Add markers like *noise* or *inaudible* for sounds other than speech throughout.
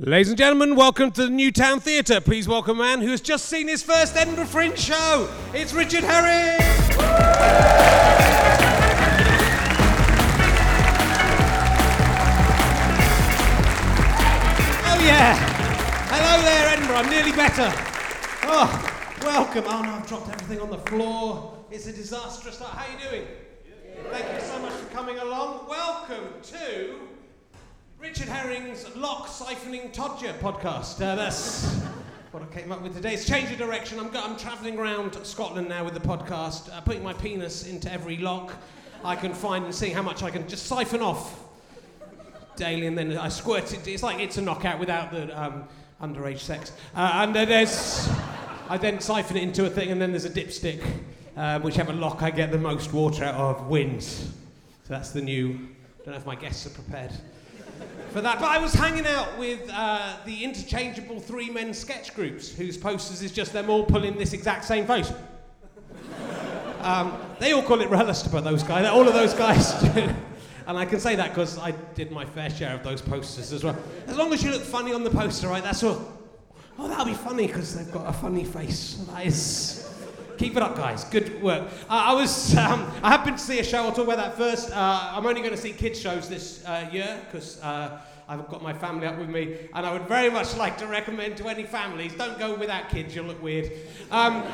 Ladies and gentlemen, welcome to the Newtown Theatre. Please welcome a man who has just seen his first Edinburgh Fringe show. It's Richard Herring. Oh yeah. Hello there, Edinburgh. I'm nearly better. Oh, welcome. Oh no, I've dropped everything on the floor. It's a disastrous start. How are you doing? Thank you so much for coming along. Welcome to Richard Herring's Lock Siphoning Todger podcast. Uh, that's *laughs* what I came up with today. It's change of direction. I'm, go- I'm travelling around Scotland now with the podcast, uh, putting my penis into every lock I can find and seeing how much I can just siphon off daily, and then I squirt it. It's like it's a knockout without the um, underage sex. Uh, and uh, there's, I then siphon it into a thing, and then there's a dipstick. Uh, whichever lock I get the most water out of wins. So that's the new. I Don't know if my guests are prepared for that. But I was hanging out with uh, the interchangeable three men sketch groups, whose posters is just them all pulling this exact same face. *laughs* Um, they all call it Relister, those guys. All of those guys. *laughs* And I can say that because I did my fair share of those posters as well. As long as you look funny on the poster, right? That's all. Oh, that'll be funny because they've got a funny face. That is. Keep it up, guys. Good work. Uh, I was. Um, I been to see a show. I'll talk about that first. Uh, I'm only going to see kids shows this uh, year because. I've got my family up with me, and I would very much like to recommend to any families don't go without kids, you'll look weird. Um,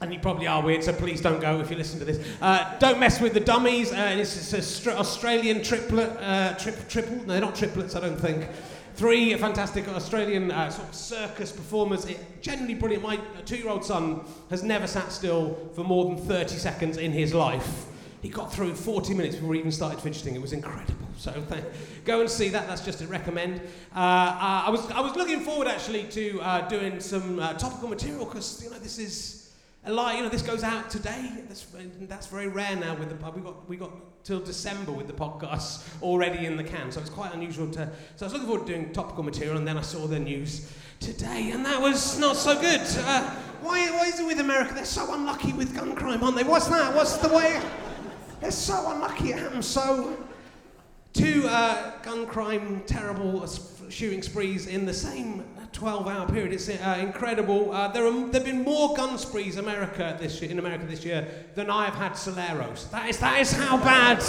and you probably are weird, so please don't go if you listen to this. Uh, don't mess with the dummies. Uh, this is a str- Australian triplet, uh, trip, triple. No, they're not triplets, I don't think. Three fantastic Australian uh, sort of circus performers. It, generally brilliant. My two-year-old son has never sat still for more than 30 seconds in his life. He got through in 40 minutes before he even started fidgeting. It was incredible. So th- go and see that. That's just a recommend. Uh, uh, I was I was looking forward actually to uh, doing some uh, topical material because you know this is a lot. You know this goes out today. That's that's very rare now with the pub. We got we got till December with the podcasts already in the can. So it's quite unusual to. So I was looking forward to doing topical material, and then I saw the news today, and that was not so good. Uh, why why is it with America? They're so unlucky with gun crime, aren't they? What's that? What's the way? They're so unlucky it happened so. Two uh, gun crime, terrible shooting sprees in the same 12 hour period. It's uh, incredible. Uh, there, are, there have been more gun sprees America this year, in America this year than I have had Soleros. That is, that is how bad.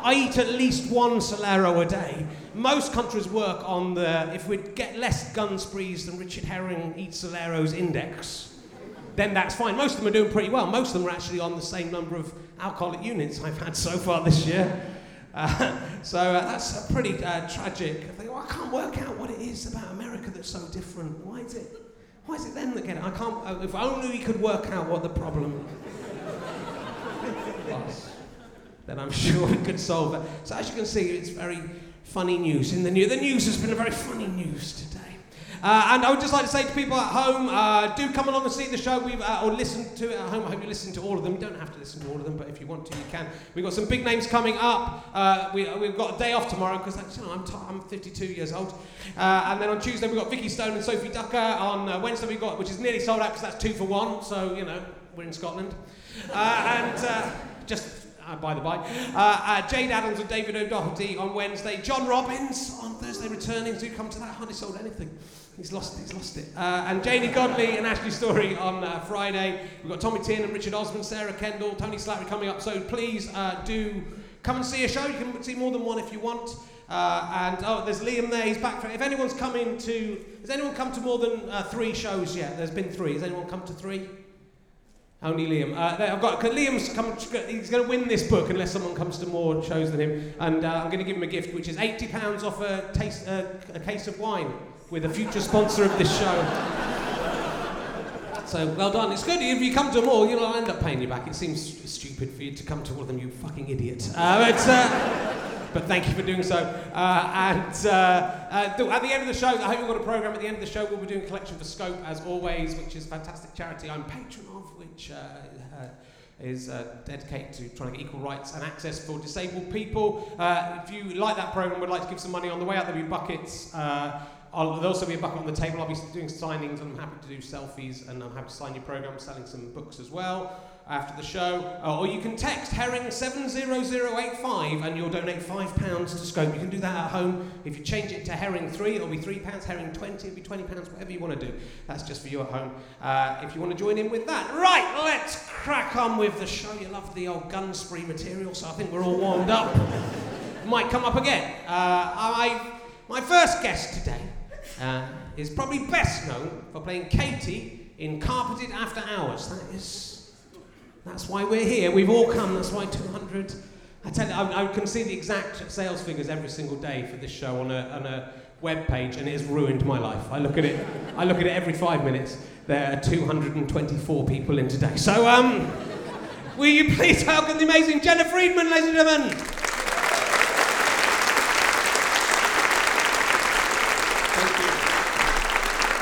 I eat at least one Solero a day. Most countries work on the, if we get less gun sprees than Richard Herring eats Soleros index, then that's fine. Most of them are doing pretty well. Most of them are actually on the same number of alcoholic units I've had so far this year. Uh, *laughs* so uh, that's a pretty uh, tragic. I well, I can't work out what it is about America that's so different. Why is it? Why is it them that get it? I can't. Uh, if only we could work out what the problem was, then I'm *laughs* sure we could solve it. So as you can see, it's very funny news in the news. The news has been a very funny news. Uh, and I would just like to say to people at home, uh, do come along and see the show we've, uh, or listen to it at home. I hope you listen to all of them. You don't have to listen to all of them, but if you want to, you can. We've got some big names coming up. Uh, we, have got a day off tomorrow because you know, I'm, t- I'm 52 years old. Uh, and then on Tuesday, we've got Vikki Stone and Sophie Duker. On uh, Wednesday, we've got, which is nearly sold out because that's two for one. So, you know, we're in Scotland. and just uh, by the by. Uh, uh, Jayde Adams and David O'Doherty on Wednesday. John Robins on Thursday returning. Do come to that. Hardly sold anything. He's lost it. He's lost it. Uh, and Janey Godley and Ashley Storrie on uh, Friday. We've got Tommy Tin and Richard Osman, Sarah Kendall, Tony Slattery coming up. So please uh, do come and see a show. You can see more than one if you want. Uh, and oh, there's Liam there. He's back. For, if anyone's coming to, has anyone come to more than uh, three shows yet? There's been three. Has anyone come to three? Only Liam. Uh, I've got Liam's come. He's going to win this book unless someone comes to more shows than him. And uh, I'm going to give him a gift, which is eighty pounds off a taste, a case of wine with a future sponsor of this show. So well done. It's good if you come to them all, you'll end up paying you back. It seems stupid for you to come to all of them, you fucking idiot. Uh, but, uh, but thank you for doing so. Uh, and uh, uh, th- at the end of the show, I hope you've got a program. At the end of the show, we'll be doing a collection for Scope as always, which is a fantastic charity I'm patron of, which. Uh, uh, is uh, dedicated to trying to get equal rights and access for disabled people. Uh, if you like that program, would like to give some money on the way out, there'll be buckets. Uh, I'll, there'll also be a bucket on the table. I'll be doing signings and I'm happy to do selfies and I'm happy to sign your program, selling some books as well. after the show, uh, or you can text Herring 70085 and you'll donate £5 to Scope. You can do that at home. If you change it to Herring 3, it'll be £3, Herring 20, it'll be £20, whatever you want to do. That's just for you at home. Uh, if you want to join in with that. Right, let's crack on with the show. You love the old gun spree material, so I think we're all warmed up. *laughs* Might come up again. Uh, I, my first guest today uh, is probably best known for playing Katie in Carpeted After Hours. That is that's why we're here. We've all come. That's why 200. I tell you, I, I can see the exact sales figures every single day for this show on a, on a web page, and it has ruined my life. I look at it. I look at it every five minutes. There are 224 people in today. So, um, will you please welcome the amazing Jena Friedman, ladies and gentlemen?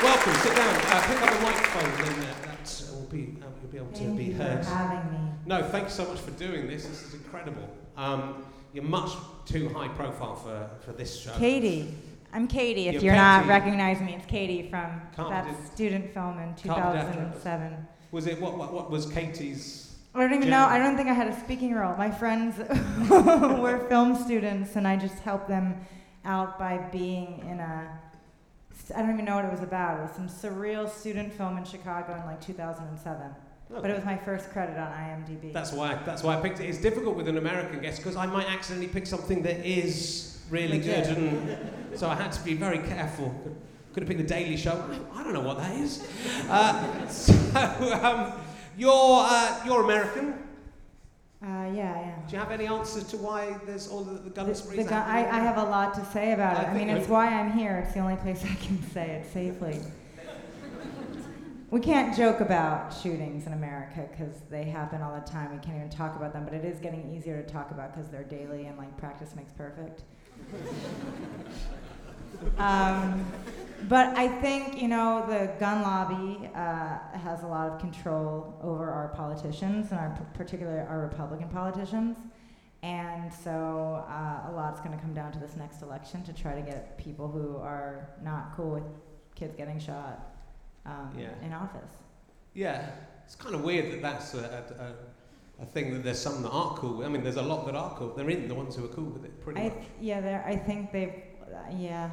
Thank Welcome. Sit down. Uh, pick up a microphone, and uh, that will be. Uh, you'll be able to Thank be you heard. for having me. No, thanks so much for doing this. This is incredible. Um, you're much too high profile for, for this show. Katie. I'm Katie. If You're you're, not recognizing me, it's Katie from that student film in 2007. Was it what, what, what was Katie's? I don't even know. I don't think I had a speaking role. My friends *laughs* *laughs* were film students, and I just helped them out by being in a. I don't even know what it was about. It was some surreal student film in Chicago in like 2007. But it was my first credit on IMDb. That's why. That's why I picked it. It's difficult with an American guest because I might accidentally pick something that is really Legit. good, and so I had to be very careful. Could, could have picked the Daily Show. I don't know what that is. Uh, *laughs* so um, you're uh, you're American. Uh, yeah, am. Do you have any answers to why there's all the, the gun The- sprees? the gun- I, I have a lot to say about it. I I mean, it's why I'm here. It's the only place I can *laughs* say it safely. We can't joke about shootings in America because they happen all the time. We can't even talk about them, but it is getting easier to talk about because they're daily and like practice makes perfect. Um, but I think you know the gun lobby uh, has a lot of control over our politicians and our particularly our Republican politicians. And so uh, a lot's going to come down to this next election to try to get people who are not cool with kids getting shot um, Yeah. in office. Yeah, it's kind of weird that that's a, a, a, thing that there's some that aren't cool. I mean, there's a lot that are cool. They're in the ones who are cool with it, pretty I much. yeah. I think they've. Uh, yeah,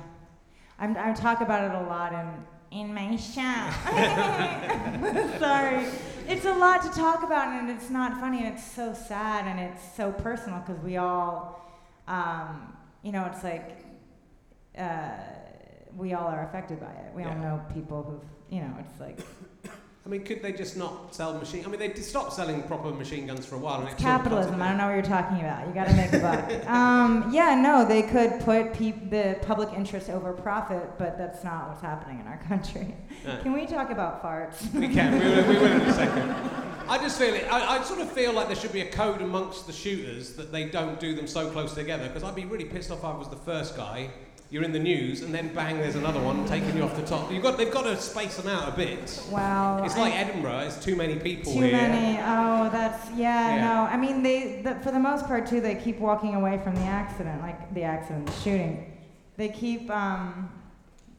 I'm. I talk about it a lot in in my show. *laughs* Sorry, it's a lot to talk about, and it's not funny, and it's so sad, and it's so personal because we all, um, you know, it's like. Uh, we all are affected by it. We all know people who've, you know, it's like I mean, could they just not sell machine? I mean, they did stop selling proper machine guns for a while. And It's it sort of capitalism. I don't know what you're talking about. You got to make a buck. *laughs* um, yeah, no, they could put peop the public interest over profit, but that's not what's happening in our country. *laughs* No. Can we talk about farts? We can. We will, we will in a *laughs* second. I just feel it. I, I sort of feel like there should be a code amongst the shooters that they don't do them so close together. Because I'd be really pissed off if I was the first guy. You're in the news, and then bang, there's another one taking you off the top. You've got, they've got to space them out a bit. Wow. It's I- like Edinburgh. It's too many people Too here. many. Oh, that's yeah, Yeah. No, I mean they. The, for the most part, too, they keep walking away from the accident, like the accident, the shooting. They keep um,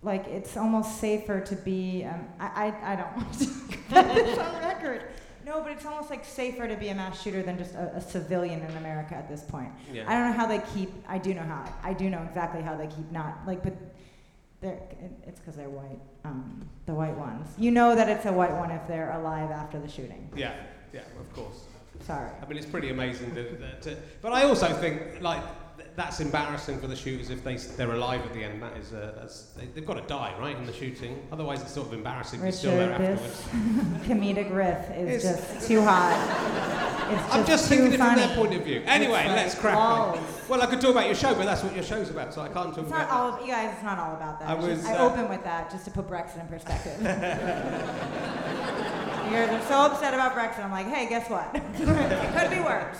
like it's almost safer to be. Um, I, I I don't *laughs* want to put this on record. No, but it's almost like safer to be a mass shooter than just a, a civilian in America at this point. Yeah. I don't know how they keep. I do know how. I do know exactly how they keep not like, but they're. It's because they're white. Um, the white ones. You know that it's a white one if they're alive after the shooting. Yeah, yeah, of course. Sorry. I mean, it's pretty amazing. That, that, that- but I also think like that's embarrassing for the shooters if they they're alive at the end. That is, uh, that's, they, they've got to die, right, in the shooting. Otherwise, it's sort of embarrassing. if You're still there afterwards. *laughs* comedic riff is It's- just too hot. It's just I'm just too thinking it from funny. their point of view. Anyway, like let's crack on. Well, I could talk about your show, but that's what your show's about, so I can't talk It's about not all, you guys. It's not all about that. I It's just- was, I uh, open with that just to put Brexit in perspective. *laughs* You're so upset about Brexit. I'm like, hey, guess what? *laughs* it could be worse.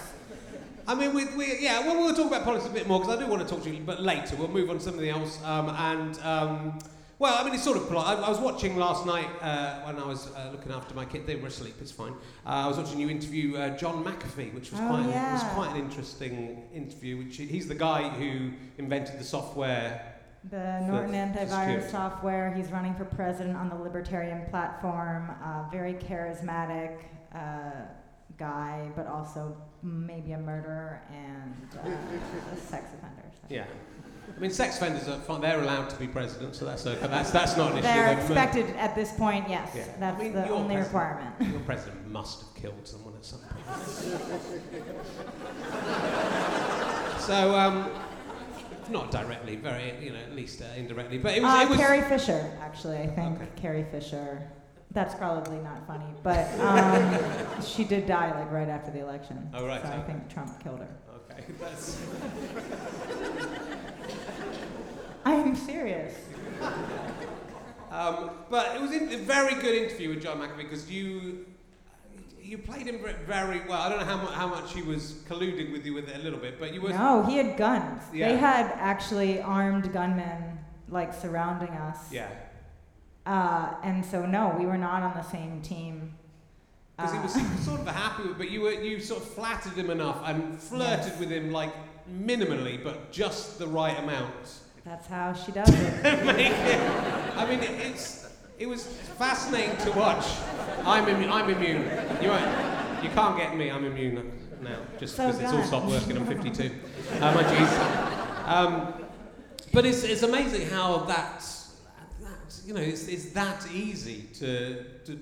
I mean, we, we, yeah, well, we'll talk about politics a bit more because I do want to talk to you, but later. We'll move on to something else. Um, and, um, well, I mean, it's sort of polite. I, I was watching last night uh, when I was uh, looking after my kid. They were asleep, it's fine. Uh, I was watching you interview uh, John McAfee, which was, Oh, quite, it was quite an interesting interview. Which he's the guy who invented the software. The Norton antivirus software. He's running for president on the Libertarian platform. Uh, very charismatic. Guy, but also maybe a murderer and uh, a sex offender. so. Yeah. I mean, sex offenders are fine. They're allowed to be president, so that's okay. That's that's not an issue. They're They're expected at this point, yes. Yeah. That's I mean, the only president. requirement. Your president must have killed someone at some point. *laughs* so, um, not directly, very, you know, at least uh, indirectly. But it was. Uh, it was Carrie Fisher, actually, I think. Okay. Carrie Fisher. That's probably not funny, but um, she did die like right after the election. Oh, right, So I okay. think Trump killed her. Okay, *laughs* that's. I am serious. Um, but it was in, a very good interview with John McAfee because you you played him very well. I don't know how, mu- how much he was colluding with you with it a little bit, but you were. No, he had guns. Yeah. They had actually armed gunmen like surrounding us. Yeah, Uh, and so no, we were not on the same team. because he Uh, was *laughs* sort of a happy with, but you were you sort of flattered him enough and flirted Yes. with him like minimally, but just the right amount. That's how she does it. *laughs* It, I mean, it's it was fascinating to watch. I'm I'm immune. You won't, you can't get me. I'm immune now, just So because it's all stopped working. I'm 52. *laughs* Uh, my geez. Um, but it's it's amazing how that's you know it's, it's that easy to to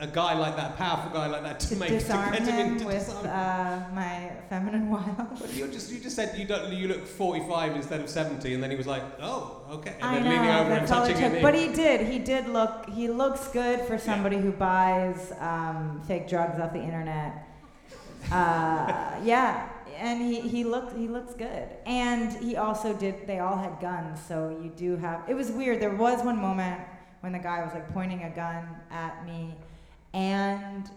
a guy like that, a powerful guy like that, to, to make disarm to get him him into with disarm. uh, my feminine *laughs* wiles. But you just you just said you don't you look 45 instead of 70, and then he was like, oh, okay, and I then know, leaning over and that's all it touching knee. But he did. He did look. He looks good for somebody who buys um, fake drugs off the internet. Uh, yeah, and he, he looked he looks good. And he also did. They all had guns, so you do have. It was weird. There was one moment when the guy was like pointing a gun at me, and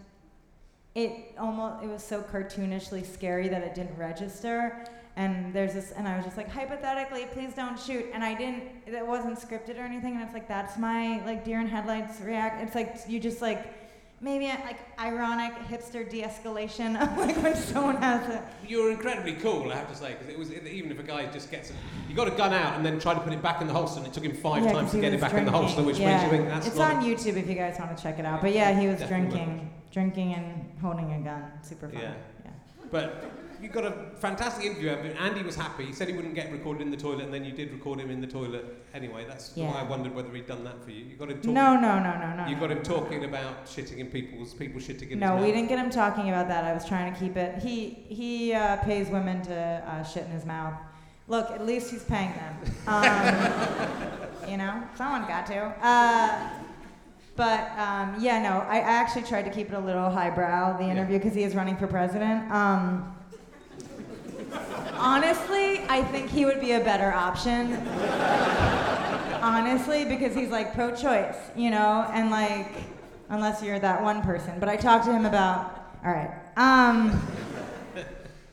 it almost it was so cartoonishly scary that it didn't register and there's this and i was just like hypothetically please don't shoot and i didn't it wasn't scripted or anything and it's like that's my like deer in headlights react it's like you just like maybe a, like ironic hipster de-escalation of like when someone has a You were incredibly cool, I have to say, because it was even if a guy just gets, a, you got a gun out and then try to put it back in the holster, and it took him five Yeah, times to get it back in the holster, which Yeah. makes you think that's it's on youtube if you guys want to check it out but yeah he was Definitely drinking drinking and holding a gun super fun Yeah. yeah. But you got a fantastic interview. Andy was happy. He said he wouldn't get recorded in the toilet, and then you did record him in the toilet anyway. That's Yeah. why I wondered whether he'd done that for you. You got him talking. no no no no no You got him talking about shitting in people's people shitting in No, we didn't get him talking about that. I was trying to keep it. He he uh, pays women to uh, shit in his mouth. Look, at least he's paying them. Um, *laughs* you know, someone got to. Uh, but um, yeah, no, I, I actually tried to keep it a little highbrow the interview because he is running for president. Um, honestly, I think he would be a better option. honestly, because he's like pro-choice, you know, and like unless you're that one person. But I talked to him about. All right. Um.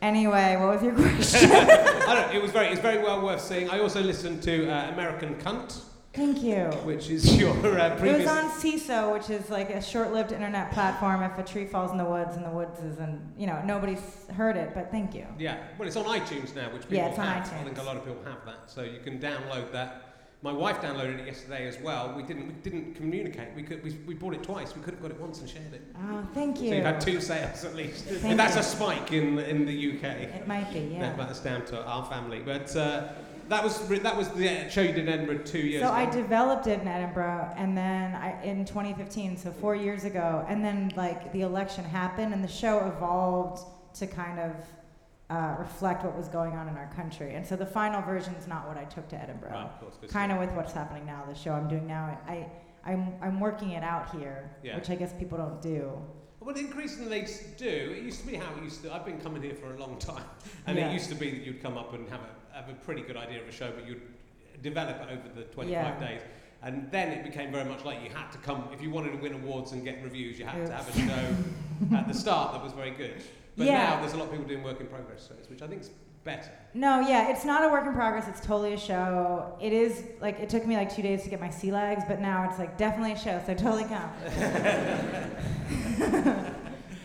Anyway, what was your *laughs* question? I don't. It was very. It's very well worth seeing. I also listened to uh, American Cunt, Thank you. which is *laughs* your uh, It was on Seeso, which is like a short-lived internet platform. If a tree falls in the woods and the woods isn't, you know, nobody's heard it, but thank you. Yeah, well, it's on iTunes now, which people Yeah, it's on have. I think a lot of people have that, so you can download that. My wife downloaded it yesterday as well. We didn't we didn't communicate. We could we, we bought it twice. We could have got it once and shared it. Oh, thank So you. you've had two sales at least. Thank and that's you. a spike in in the UK. It might be, yeah. That- That's down to our family. But uh, that was that was the show you did in Edinburgh two years So ago. I developed it in Edinburgh, and then I, in 2015, so four years ago, and then like the election happened, and the show evolved to kind of uh, reflect what was going on in our country. And so the final version is not what I took to Edinburgh. Right, of course, Kind of with what's happening now, the show I'm doing now. I, I'm, I'm working it out here, Yeah. which I guess people don't do. Well, increasingly they do. It used to be how it used to. I've been coming here for a long time, *laughs* and Yeah. it used to be that you'd come up and have a have a pretty good idea of a show, but you'd develop it over the 25 Yeah. days. And then it became very much like you had to come if you wanted to win awards and get reviews. You had to have a show *laughs* at the start that was very good. But Yeah. now there's a lot of people doing work in progress shows, which I think is better. No, yeah, it's not a work in progress. It's totally a show. It is like it took me like two days to get my sea legs, but now it's like definitely a show. So totally come. *laughs*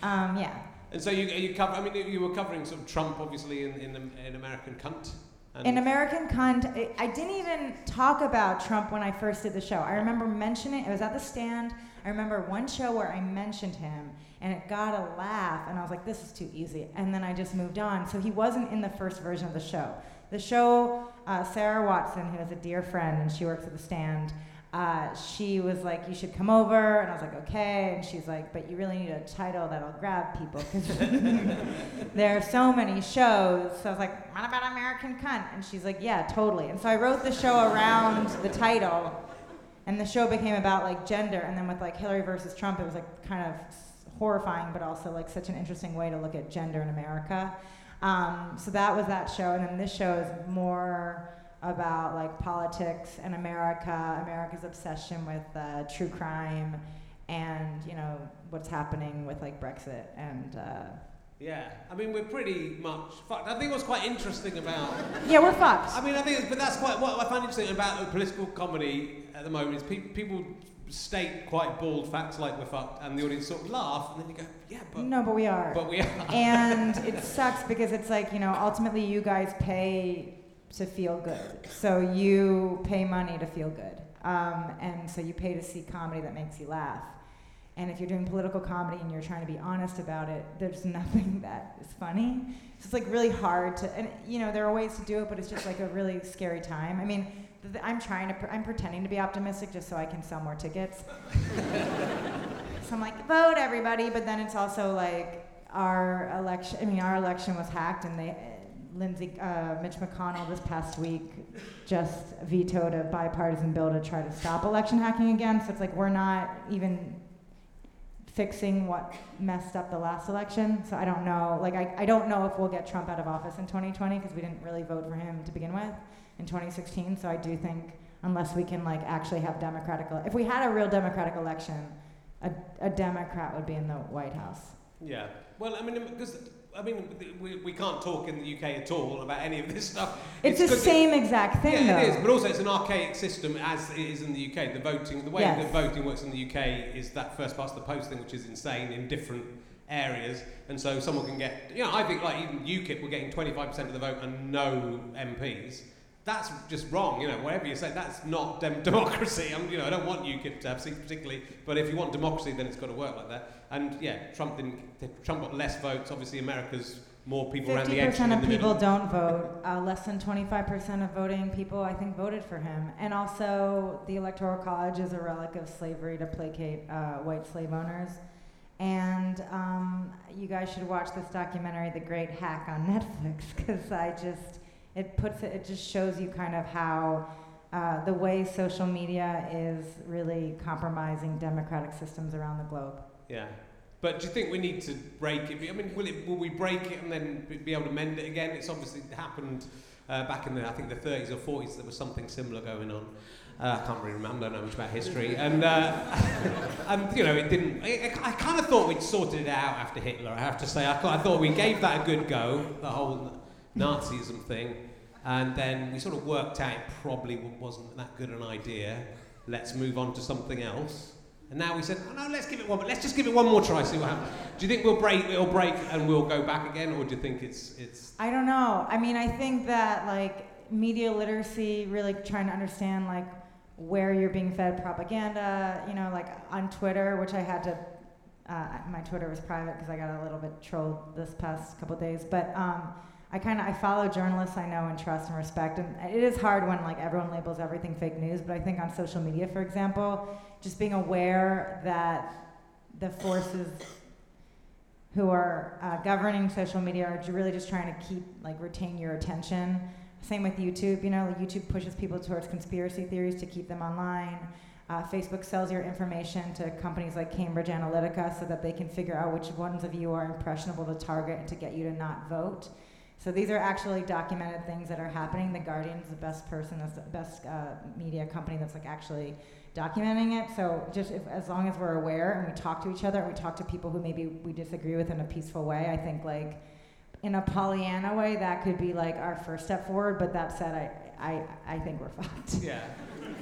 um, yeah. And so you you cover. I mean, you were covering sort of Trump, obviously, in in, in American Cunt. And In American Cunt, I- I didn't even talk about Trump when I first did the show. I remember mentioning it was at the stand. I remember one show where I mentioned him and it got a laugh, and I was like, this is too easy. And then I just moved on. So he wasn't in the first version of the show. The show, uh, Sarah Watson, who is a dear friend and she works at the stand, uh, she was like, you should come over. And I was like, okay. And she's like, but you really need a title that'll grab people because *laughs* there are so many shows. So I was like, what about American Cunt? And she's like, yeah, totally. And so I wrote the show around the title. And the show became about like gender. And then with like Hillary versus Trump, it was like kind of horrifying, but also like such an interesting way to look at gender in America. Um, so that was that show. And then this show is more about like politics and America, America's obsession with uh, true crime, and you know what's happening with like Brexit and uh, yeah, I mean we're pretty much fucked. I think what's quite interesting about yeah, we're fucked. I mean, I think, it's, but that's quite what I find interesting about political comedy at the moment is pe- people state quite bald facts like we're fucked, and the audience sort of laugh, and then you go, yeah, but no, but we are. but we are. and *laughs* it sucks because it's like you know ultimately you guys pay to feel good. So you pay money to feel good. Um, and so you pay to see comedy that makes you laugh. And if you're doing political comedy and you're trying to be honest about it there's *laughs* nothing that is funny. So it's like really hard to and you know there are ways to do it but it's just like a really scary time. I mean th- i'm trying to pr- i'm pretending to be optimistic just so i can sell more tickets. *laughs* So I'm like, vote everybody, but then it's also like our election. I mean, our election was hacked, and they, Lindsey, uh, Mitch McConnell this past week just vetoed a bipartisan bill to try to stop election hacking again. So it's like we're not even fixing what messed up the last election. So I don't know. Like I, I don't know if we'll get Trump out of office in 2020 because we didn't really vote for him to begin with in 2016. So I do think unless we can like actually have democratic, ele- if we had a real democratic election a, a Democrat would be in the White House. Yeah. Well, I mean, because I mean, we, we can't talk in the UK at all about any of this stuff. It's, the 'cause it- same exact thing, yeah, though. it is, but also it's an archaic system as it is in the UK. The voting, the way Yes. that voting works in the UK is that first past the post thing, which is insane in different areas, and so someone can get, you know, I think like even UKIP were getting 25% of the vote and no MPs. That's just wrong, you know. Whatever you say, that's not dem- *laughs* democracy. I'm, you know, I don't want UKIP to have seats particularly, but if you want democracy, then it's got to work like that. And yeah, Trump didn't. Trump got less votes. Obviously, America's more people around the Fifty edge. percent than of people middle. don't vote. Uh, less than twenty-five percent of voting people, I think, voted for him. And also, the Electoral College is a relic of slavery to placate uh, white slave owners. And um, you guys should watch this documentary, The Great Hack, on *laughs* Netflix, because I just it puts it, it just shows you kind of how. Uh, the way social media is really compromising democratic systems around the globe. Yeah. But do you think we need to break it? I mean, will, it, will we break it and then be- able to mend it again? It's obviously happened uh, back in the, I think, the 30s or 40s. There was something similar going on. Uh, I can't really remember. I don't know much about history. And, uh, *laughs* and you know, it didn't. I, I kind of thought we'd sorted it out after Hitler. I have to say, I, I thought we gave that a good go, the whole Nazism thing, and then we sort of worked out probably wasn't that good an idea. Let's move on to something else. And now we said, oh no, let's give it one, but let's just give it one more try, see what happens. Do you think we'll break, it'll break, and we'll go back again, or do you think it's it's? I don't know. I mean, I think that like media literacy, really trying to understand like where you're being fed propaganda. You know, like on Twitter, which I had to. Uh, my Twitter was private because I got a little bit trolled this past couple days. But um, I kind of I follow journalists I know and trust and respect, and it is hard when like everyone labels everything fake news. But I think on social media, for example, just being aware that the forces who are uh, governing social media are really just trying to keep like retain your attention. Same with YouTube. You know, like YouTube pushes people towards conspiracy theories to keep them online. Uh, Facebook sells your information to companies like Cambridge Analytica so that they can figure out which ones of you are impressionable to target and to get you to not vote. So these are actually documented things that are happening. The Guardian's the best person, that's the best uh, media company that's like actually documenting it. So just if, as long as we're aware and we talk to each other and we talk to people who maybe we disagree with in a peaceful way, I think like in a Pollyanna way that could be like our first step forward. But that said, I I, I think we're *laughs* fucked. Yeah,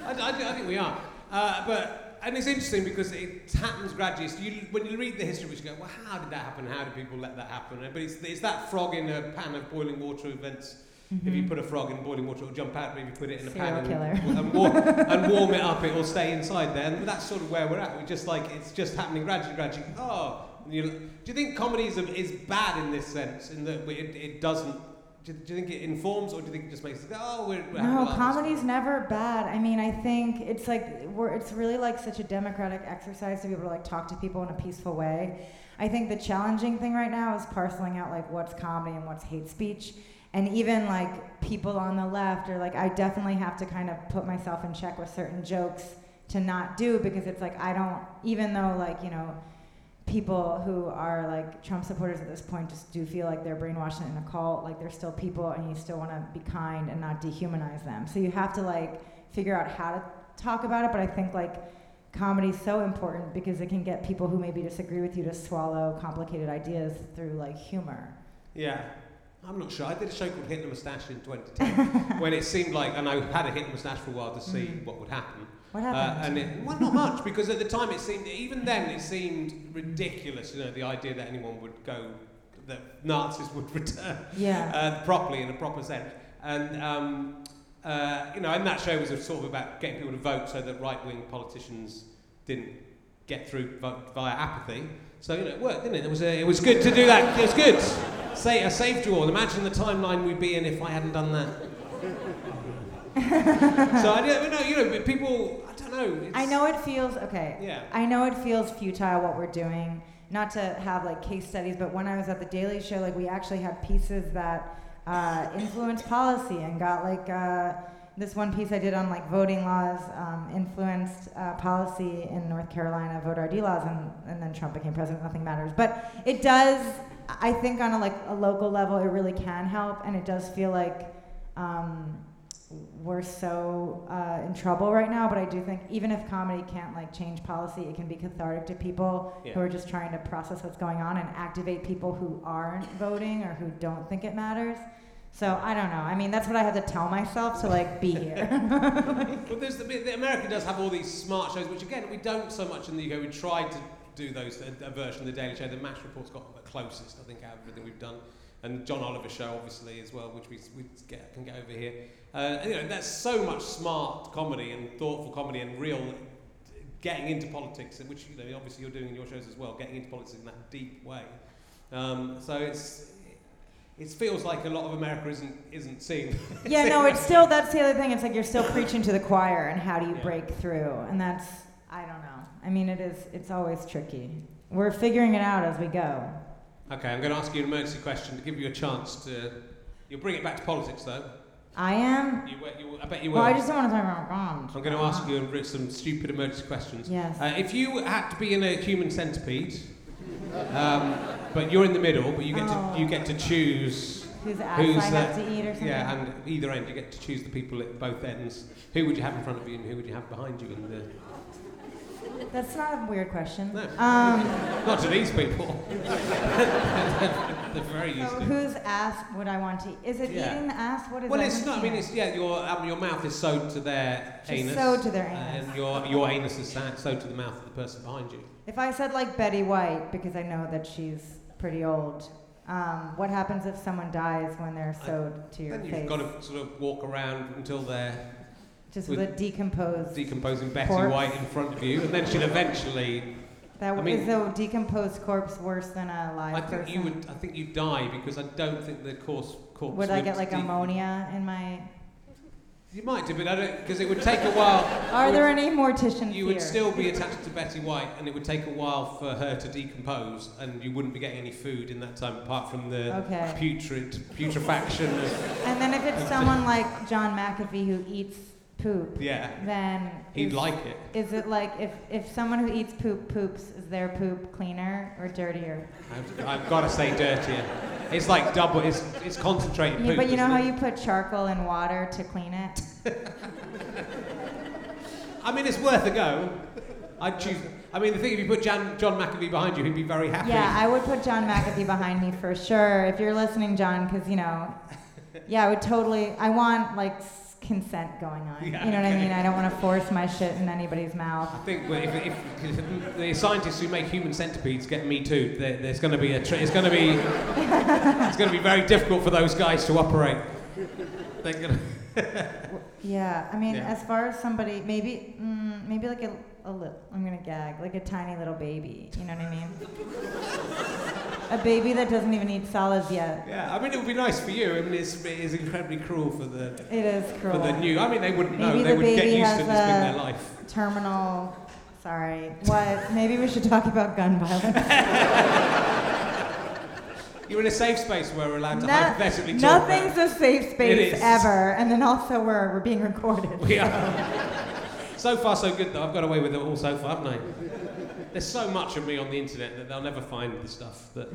I, I, I think we are. Uh, but and it's interesting because it happens gradually. So you, when you read the history, you go, well, how did that happen? How did people let that happen? But it's, it's that frog in a pan of boiling water events if you mm-hmm. put a frog in boiling water, it'll jump out. But if you put it in a pan and, and, war- and warm it up, it will stay inside there. And that's sort of where we're at. We're just like it's just happening gradually, gradually. Oh, do you think comedy is, is bad in this sense? In that it, it doesn't. Do you, do you think it informs, or do you think it just makes it? Oh, we're, we're having a No, laugh." comedy's never bad. I mean, I think it's like we're, it's really like such a democratic exercise to be able to like talk to people in a peaceful way. I think the challenging thing right now is parceling out like what's comedy and what's hate speech. And even like people on the left are like, I definitely have to kind of put myself in check with certain jokes to not do because it's like I don't, even though like, you know, people who are like Trump supporters at this point just do feel like they're brainwashed in a cult. Like they're still people, and you still want to be kind and not dehumanize them. So you have to like figure out how to talk about it. But I think like comedy's so important because it can get people who maybe disagree with you to swallow complicated ideas through like humor. Yeah. I'm not sure. I did a show called Hitler Moustache in 2010 *laughs* when it seemed like, and I had a Hitler Moustache for a while to see Mm. what would happen. What Uh, happened? and it, well, not much because at the time it seemed, even then it seemed ridiculous. You know, the idea that anyone would go, that Nazis would *laughs* return yeah. uh, properly in a proper sense. And um, uh, you know, and that show was sort of about getting people to vote so that right-wing politicians didn't get through via apathy. So you know, it worked, didn't it? It was a, it was good to do that. It was good. Say, I saved you all. Imagine the timeline we'd be in if I hadn't done that. So I *laughs* don't know. You know, but people. I don't know. I know it feels okay. Yeah. I know it feels futile what we're doing. Not to have like case studies, but when I was at the Daily Show, like we actually had pieces that uh, influenced policy and got like uh, this one piece I did on like voting laws um, influenced uh, policy in North Carolina, voter ID laws, and, and then Trump became president. Nothing matters, but it does. I think on a like a local level, it really can help, and it does feel like. Um, we're so uh, in trouble right now, but I do think even if comedy can't like change policy, it can be cathartic to people Yeah. who are just trying to process what's going on and activate people who aren't voting or who don't think it matters. So I don't know. I mean, that's what I have to tell myself to like be here. *laughs* *laughs* Well, there's the, the America does have all these smart shows, which again we don't so much in the UK. We tried to do those a, a version of the Daily Show. The Mash Report's got the closest, I think, out of everything we've done, and John Oliver's show, obviously, as well, which we, we get, can get over here. Uh, you know, that's so much smart comedy and thoughtful comedy and real getting into politics, which you know, obviously you're doing in your shows as well, getting into politics in that deep way. Um, so it's. It feels like a lot of America isn't isn't seeing. *laughs* yeah, no, it's still that's the other thing. It's like you're still preaching to the choir, and how do you Yeah. break through? And that's I don't know. I mean, it is. It's always tricky. We're figuring it out as we go. Okay, I'm going to ask you an emergency question to give you a chance to. You'll bring it back to politics, though. I am. You, will- you, will- I bet you will. Well, I just don't want to talk about bombs. I'm going to ask you some stupid emergency questions. Yes. Uh, if you had to be in a human centipede, um, but you're in the middle, but you get Oh. to you get to choose Whose ass who's I have uh, to eat or something? Yeah, and either end you get to choose the people at both ends. Who would you have in front of you, and who would you have behind you? In the That's not a weird question. No. Um, not to these people. *laughs* They're very used so to. whose ass would I want to eat? Is it Yeah. eating the ass? What is Well, that? it's not. I mean, it's yeah. Your um, your mouth is sewed to their Just anus. sewed to their anus. And your your anus is sa- sewed to the mouth of the person behind you. If I said like Betty White, because I know that she's pretty old, um, what happens if someone dies when they're I- sewed to your then face? you've got to sort of walk around until they're Just with with a decomposed. decomposing Betty Corpse. White in front of you, and then she'll eventually. That I mean- is a decomposed corpse worse than a live corpse. I think person? you would. I think you die because I don't think the corpse corpse. Would I get like ammonia in my? You might do, but I don't because it would take a while. *laughs* Are It there any morticians here? You here? would still be *laughs* attached to Betty White, and it would take a while for her to decompose, and you wouldn't be getting any food in that time apart from the Okay. putrid putrefaction of And then if it's someone like John McAfee who eats poop, yeah. then He'd is, like it. is it like if, if someone who eats poop poops, is their poop cleaner or dirtier? I've, I've got to say dirtier. It's like double. It's it's concentrated Yeah, poop. but you know how it? you put charcoal in water to clean it? *laughs* I mean, it's worth a go. I'd choose. I mean, the thing if you put Jan, John McAfee behind you, he'd be very happy. Yeah, I would put John McAfee behind me for sure. If you're listening, John, because you know, yeah, I would totally. I want like consent going on. Yeah, you know what I mean? I don't want to force my shit in anybody's mouth. I think well, if, if, if the scientists who make human centipedes get me too, there, there's going to be a. Tra- it's going to be. it's going to be very difficult for those guys to operate. They're gonna. *laughs* Yeah, I mean, Yeah. as far as somebody, maybe, mm, maybe like a, a little, I'm gonna gag, like a tiny little baby. You know what I mean? a baby that doesn't even eat solids yet. Yeah, I mean, it would be nice for you. I mean, it's, it is incredibly cruel for the It is cruel. for the new. I mean, they wouldn't know. Maybe They the would get baby used has to this being their a- life. Terminal. Sorry. What? Maybe we should talk about gun violence. *laughs* You're in a safe space where we're allowed to No- hypothetically talk. Nothing's about- a safe *laughs* space ever, and then also we're we're being recorded. We are. *laughs* so far, so good though. I've got away with it all so far, haven't I? There's so much of me on the internet that they'll never find the stuff that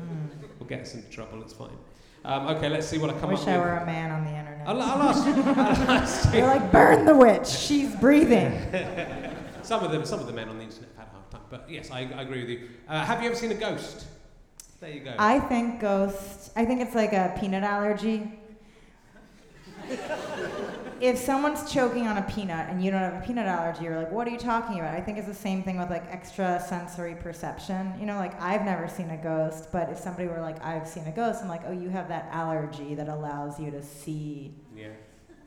will get us into trouble. It's fine. Um, okay, let's see what I come Wish up I were a man on the internet. I'll, I'll ask. *laughs* I'll ask you. You're like, burn the witch. She's breathing. Some of them, some of the men on the internet have had a hard time, but yes, I, I agree with you. Uh, have you ever seen a ghost? There you go. I think ghost. I think it's like a peanut allergy. if someone's choking on a peanut and you don't have a peanut allergy, you're like, what are you talking about? I think it's the same thing with like extra sensory perception. You know, like I've never seen a ghost, but if somebody were like, I've seen a ghost, I'm like, oh, you have that allergy that allows you to see. yeah,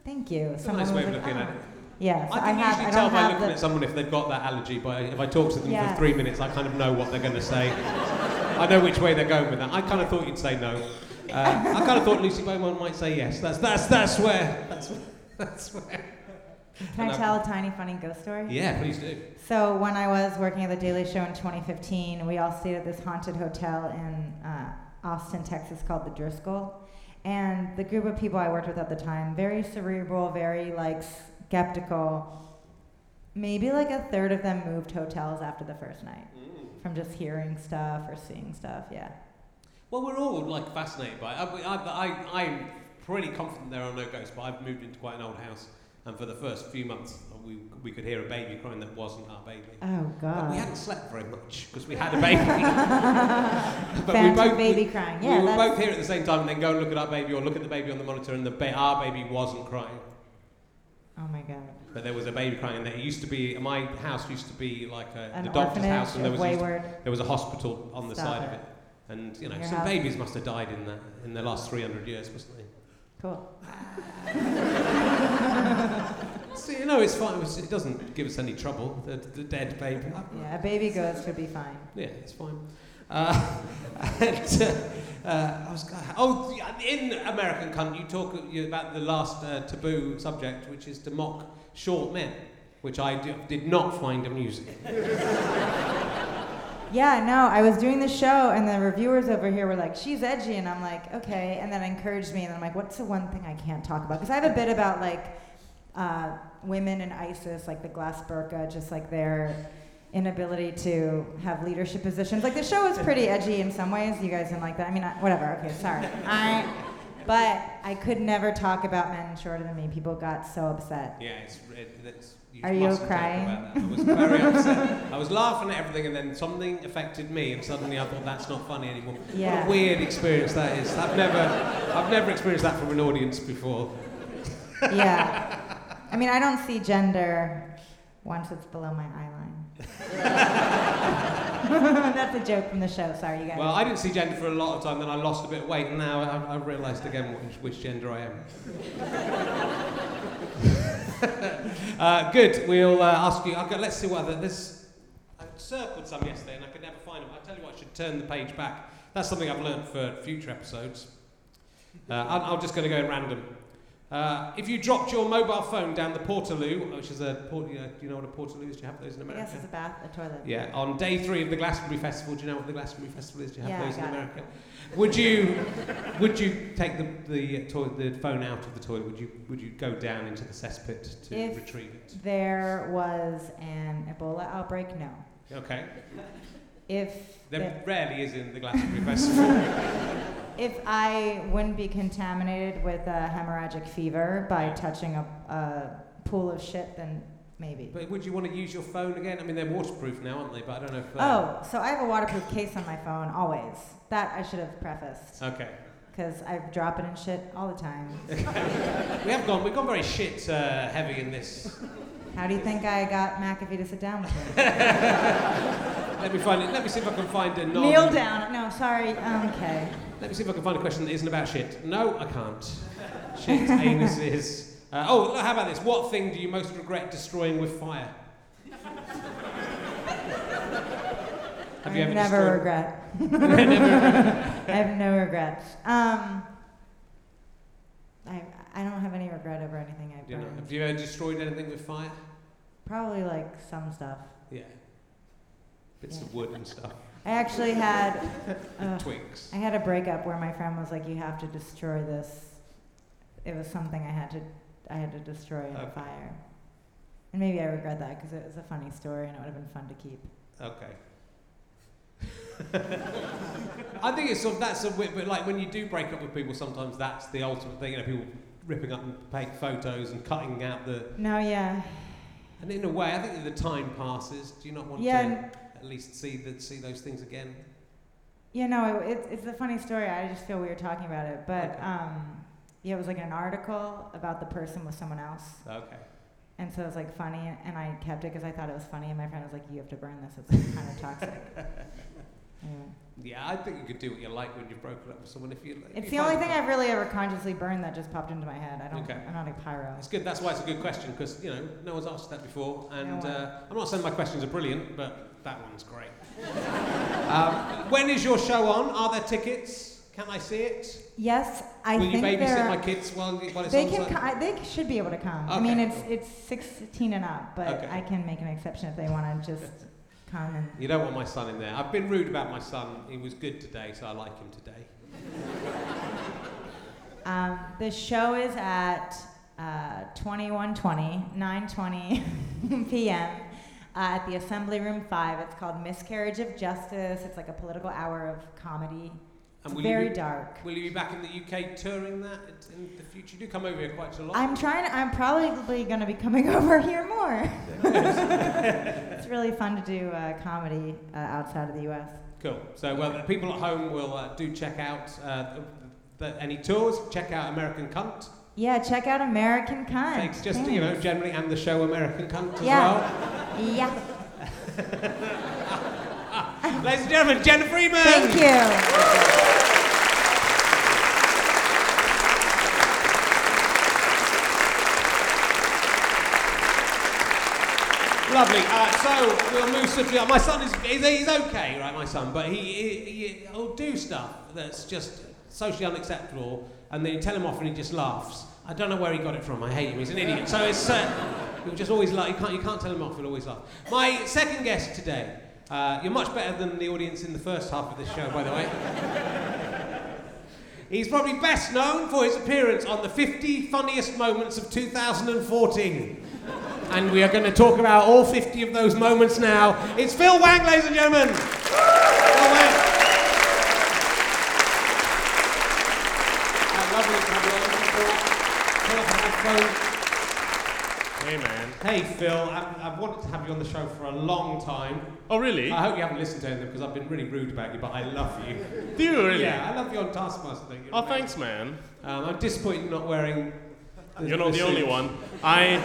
Thank you. it's a nice way of like, looking "Oh." at ah. it. Yes, I I, can have. usually I tell by looking the, at someone if they've got that allergy. But if I talk to them Yes. for three minutes, I kind of know what they're going to say. *laughs* I know which way they're going with that. I kind of thought you'd say no. Uh, I kind of thought Lucy Beaumont might say yes. That's that's that's where that's where, *laughs* that's where. Can and I I- tell a tiny funny ghost story? Yeah, please do. So when I was working at the Daily Show in 2015, we all stayed at this haunted hotel in uh, Austin, Texas, called the Driskill. And the group of people I worked with at the time, very cerebral, very like skeptical. Maybe like a third of them moved hotels after the first night from just hearing stuff or seeing stuff. Yeah. Well, we're all like fascinated by it. I, I, I, I'm pretty confident there are no ghosts, but I've moved into quite an old house, and for the first few months, uh, we, we could hear a baby crying that wasn't our baby. Oh God! But we hadn't slept very much because we had a baby. *laughs* but we both baby we, crying. we were both here at the same time, and then go and look at our baby or look at the baby on the monitor, and the ba- our baby wasn't crying. oh my God. But there was a baby crying, and there used to be my house used to be like a, An the doctor's house, and there was to- there was a hospital on the side of it. it. And you know, Your some house- babies must have died in the in the last 300 years, mustn't they? Cool. *laughs* So, you know, it's fine. It doesn't give us any trouble. The, the dead baby. Yeah, a baby ghost would be fine. Yeah, it's fine. Uh, *laughs* and, uh, uh, I was, oh, in American Cunt, you talk uh, about the last uh, taboo subject, which is to mock short men, which I d- did not find amusing. *laughs* Yeah, no, I was doing the show and the reviewers over here were like, she's edgy. And I'm like, okay. And then it encouraged me. And I'm like, what's the one thing I can't talk about? Because I have a bit about like uh, women in ISIS, like the glass burqa, just like their inability to have leadership positions. Like the show is pretty edgy in some ways. You guys didn't like that. I mean, I, whatever. Okay, sorry. *laughs* I, but I could never talk about men shorter than me. People got so upset. Yeah, it's. It, it's you Are you crying? about that. I was very *laughs* upset. I was laughing at everything, and then something affected me, and suddenly I thought that's not funny anymore. Yeah. What a weird experience that is. I've never, I've never experienced that from an audience before. yeah. *laughs* I mean, I don't see gender once it's below my eye line. *laughs* *laughs* That's a joke from the show. Sorry, you guys. Well, I didn't see gender for a lot of time, then I lost a bit of weight, and now I've, I've realised again which, which gender I am. *laughs* uh, good. We'll uh, ask you. Okay, let's see what other. There's. I circled some yesterday, and I could never find them. I tell you what, I should turn the page back. That's something I've learned for future episodes. Uh, I'm, I'm just going to go in random. Uh, if you dropped your mobile phone down the Portaloo, which is a port, you know, do you know what a Portaloo is? Do you have those in America? guess it's a bath, a toilet. Yeah, on day three of the Glastonbury Festival, do you know what the Glastonbury Festival is? Do you have Yeah, those in it. America? Would you would you take the the, toi- the phone out of the toilet? Would you would you go down into the cesspit to If- retrieve it? There was an Ebola outbreak. No. Okay, If there rarely is in the Glastonbury Festival. *laughs* if I wouldn't be contaminated with a hemorrhagic fever by touching a, a pool of shit, then maybe. but would you want to use your phone again? I mean, they're waterproof now, aren't they? But I don't know if. uh, Oh, so I have a waterproof case on my phone always. That I should have prefaced. Okay. because I drop it in shit all the time. *laughs* We have gone. We've gone very shit uh, heavy in this How do you think I got McAfee to sit down with me? *laughs* Let me find it. Let me see if I can find a non. Kneel down. No, sorry. Okay. Let me see if I can find a question that isn't about shit. No, I can't. Shit, *laughs* anuses. Uh, oh, how about this? What thing do you most regret destroying with fire? *laughs* Have you I ever never destroyed- regret. Never- I have no regrets. Um, I I don't have any regret over anything I've You know, burned. have you ever destroyed anything with fire? Probably like some stuff. Yeah. Bits Yeah. of wood and stuff. I actually had *laughs* uh, Twigs. I had a breakup where my friend was like, "You have to destroy this." It was something I had to I had to destroy in a Okay. fire. And maybe I regret that because it was a funny story and it would have been fun to keep. Okay. *laughs* I think it's sort of that's a bit, but like when you do break up with people, sometimes that's the ultimate thing. You know, people ripping up and take photos and cutting out the. No, yeah, And in a way, I think that the time passes. Do you not want yeah, to at least see the, see those things again? yeah. No, it, it's it's a funny story. I just feel weird talking about it, but Okay. um, yeah, it was like an article about the person with someone else, Okay. and so it was like funny, and I kept it because I thought it was funny, and my friend was like, "You have to burn this. It's kind of toxic." *laughs* Anyway. Yeah, I think you could do what you like when you've broken up with someone. If you. if It's you the only thing I've really ever consciously burned that just popped into my head. I don't. Okay. I'm not a pyro. It's good. That's why it's a good question because you know no one's asked that before, and No uh, I'm not saying my questions are brilliant, but that one's great. *laughs* um, when is your show on? Are there tickets? Can I see it? Yes, I Will you think babysit they're. my kids while, while it's they on? can. site? I- they should be able to come. Okay, I mean, it's it's 16 and up, but Okay. I can make an exception if they want to just *laughs* You don't want my son in there. I've been rude about my son. He was good today, so I like him today. *laughs* Um, the show is at uh, 2120, 9:20 *laughs* p.m. Uh, at the Assembly Room Five. It's called Miscarriage of Justice. It's like a political hour of comedy. And will very you be, dark. will you be back in the UK touring that in the future? You do come over here quite a lot. I'm trying. I'm probably going to be coming *laughs* over here more. it's really fun to do uh, comedy uh, outside of the U.S. Cool. So, well, the people at home will uh, do check out uh, the, any tours. Check out American Cunt. Yeah, check out American Cunt. Thanks, just you know, generally, and the show American Cunt as Yeah. Yeah. well. *laughs* Ladies and gentlemen, Jena Friedman. Thank you. Lovely. Uh, so we'll move swiftly on. My son is he's, okay, right? My son, but he, he, he'll do stuff that's just socially unacceptable, and then you tell him off, and he just laughs. I don't know where he got it from. I hate him. He's an idiot. So it's uh, he'll just always laugh. You can't you can't tell him off. He'll always laugh. My second guest today. Uh, you're much better than the audience in the first half of this show, by the way. *laughs* He's probably best known for his appearance on the 50 funniest moments of 2014. And we are going to talk about all 50 of those moments now. It's Phil Wang, ladies and gentlemen. Phil Wang. Lovely to have you on. Pull up the microphone. Hey man. Hey Phil, I've, I've wanted to have you on the show for a long time. Oh really? I hope you haven't listened to anything because I've been really rude about you, but I love you. Do you really? Yeah, I love you on Taskmaster thing. You're Oh amazing. thanks man. Um, I'm disappointed you're not wearing. You're not the suit. only one. I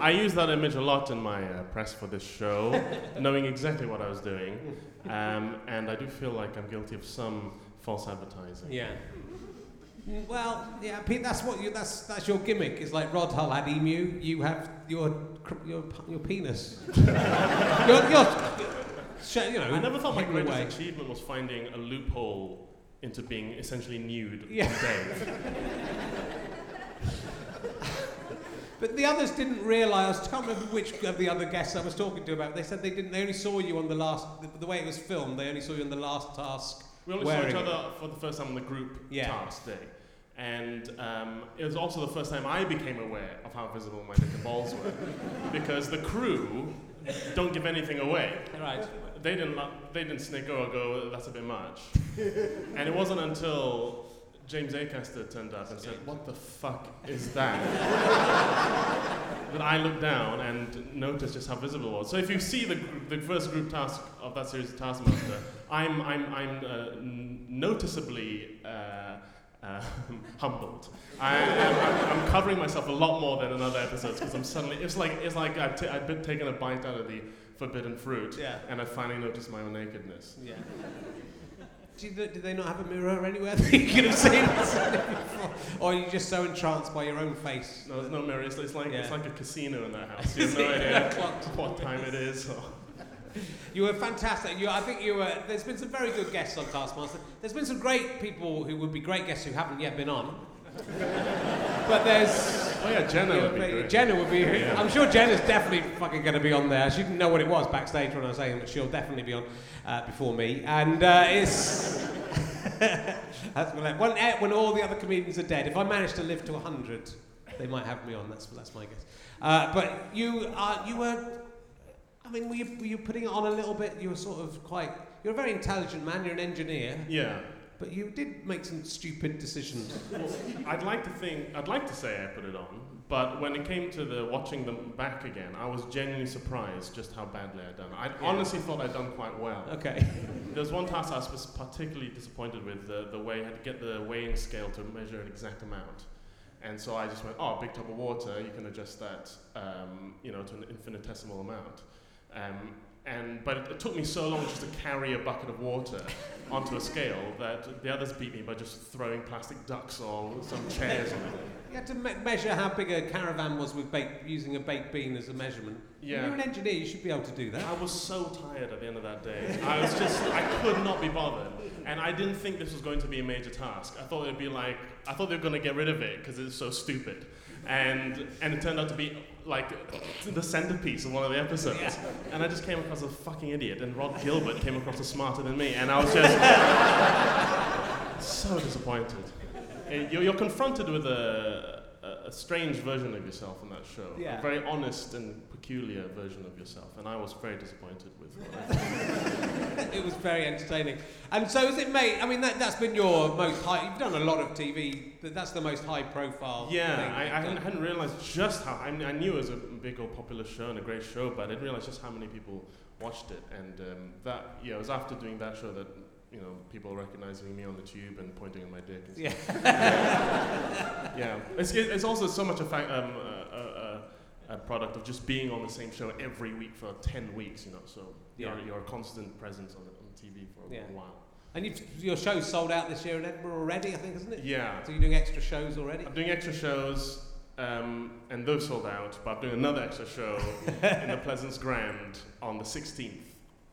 I use that image a lot in my uh, press for this show, *laughs* knowing exactly what I was doing, um, and I do feel like I'm guilty of some false advertising. Yeah. Well, yeah, Pete. That's what you. That's that's your gimmick. It's like Rod Hull had emu. You have your your your penis. *laughs* your, your, you know. I never thought my greatest away. achievement was finding a loophole into being essentially nude Yeah. *laughs* But the others didn't realise. I can't remember which of the other guests I was talking to about. They said they didn't. They only saw you on the last. The, the way it was filmed, they only saw you on the last task. We only saw each other for the first time on the group Yeah. task day. And um, it was also the first time I became aware of how visible my dick and balls were. *laughs* because the crew don't give anything away. Right. They didn't, they didn't snicker or go, that's a bit much. *laughs* and it wasn't until James Acaster turned up and said, what the fuck is *laughs* that? that I looked down and noticed just how visible it was. So if you see the, the first group task of that series, Taskmaster, I'm, I'm, I'm uh, noticeably uh, um, *laughs* humbled. I, am I'm covering myself a lot more than in other episodes because I'm suddenly, it's like, it's like I've, t- I've been taking a bite out of the forbidden fruit Yeah. and I finally noticed my own nakedness. Yeah. Do, you, do they not have a mirror anywhere that you could have seen before? Or are you just so entranced by your own face? No, there's no mirror. It's, it's like it's like a casino in that house. *laughs* You have no idea what time it is. Or *laughs* You were fantastic. You, I think you were. There's been some very good guests on Taskmaster. There's been some great people who would be great guests who haven't yet been on. *laughs* but there's. oh yeah, Jena would be Yeah, great. Jena would be. Yeah. I'm sure Jena's definitely fucking going to be on there. She didn't know what it was backstage when I was saying that she'll definitely be on uh, before me. And uh, it's. *laughs* That's when, when, eh, when all the other comedians are dead, if I manage to live to 100, they might have me on. That's, that's my guess. Uh, but you, uh, you were. I mean, were you, were you putting it on a little bit? You were sort of quite. You're a very intelligent man. You're an engineer, Yeah. but you did make some stupid decisions. Well, I'd like to think, I'd like to say I put it on, but when it came to the watching them back again, I was genuinely surprised just how badly I'd done. I Yeah. honestly thought I'd done quite well. Okay. *laughs* There was one task I was particularly disappointed with, the, the way I had to get the weighing scale to measure an exact amount. And so I just went, oh, big tub of water, you can adjust that, um, you know, to an infinitesimal amount. Um, and, but it, it took me so long just to carry a bucket of water *laughs* onto a scale that the others beat me by just throwing plastic ducks or some chairs on it. You had to me- measure how big a caravan was with baked, using a baked bean as a measurement. Yeah. You're an engineer, you should be able to do that. I was so tired at the end of that day. I was just, I could not be bothered. And I didn't think this was going to be a major task. I thought it would be like, I thought they were going to get rid of it because it's so stupid. And, and it turned out to be like the centerpiece of one of the episodes. Yeah. And I just came across a fucking idiot. And Rhod Gilbert came across as smarter than me. And I was just *laughs* so disappointed. Uh, You're, you're confronted with a, a, a strange version of yourself in that show. Yeah. A very honest and peculiar version of yourself. And I was very disappointed with what I *laughs* it was very entertaining. And so is it made, I mean, that, that's been your most high, you've done a lot of TV, but that's the most high profile Yeah, thing I, I hadn't, hadn't realized just how. I, I knew it was a big or popular show and a great show, but I didn't realize just how many people watched it. And um, that, yeah, it was after doing that show that you know people recognizing me on the tube and pointing at my dick. And Yeah. yeah. It's, it's also so much a, fact, um, a, a, a product of just being on the same show every week for ten weeks. You know, so Yeah. you're, you're a constant presence on, on TV for a Yeah. while. And you've, your show's sold out this year in Edinburgh already, I think, isn't it? Yeah. So you're doing extra shows already? I'm doing extra shows, um, and those sold out, but I'm doing another extra show in the *laughs* Pleasance Grand on the 16th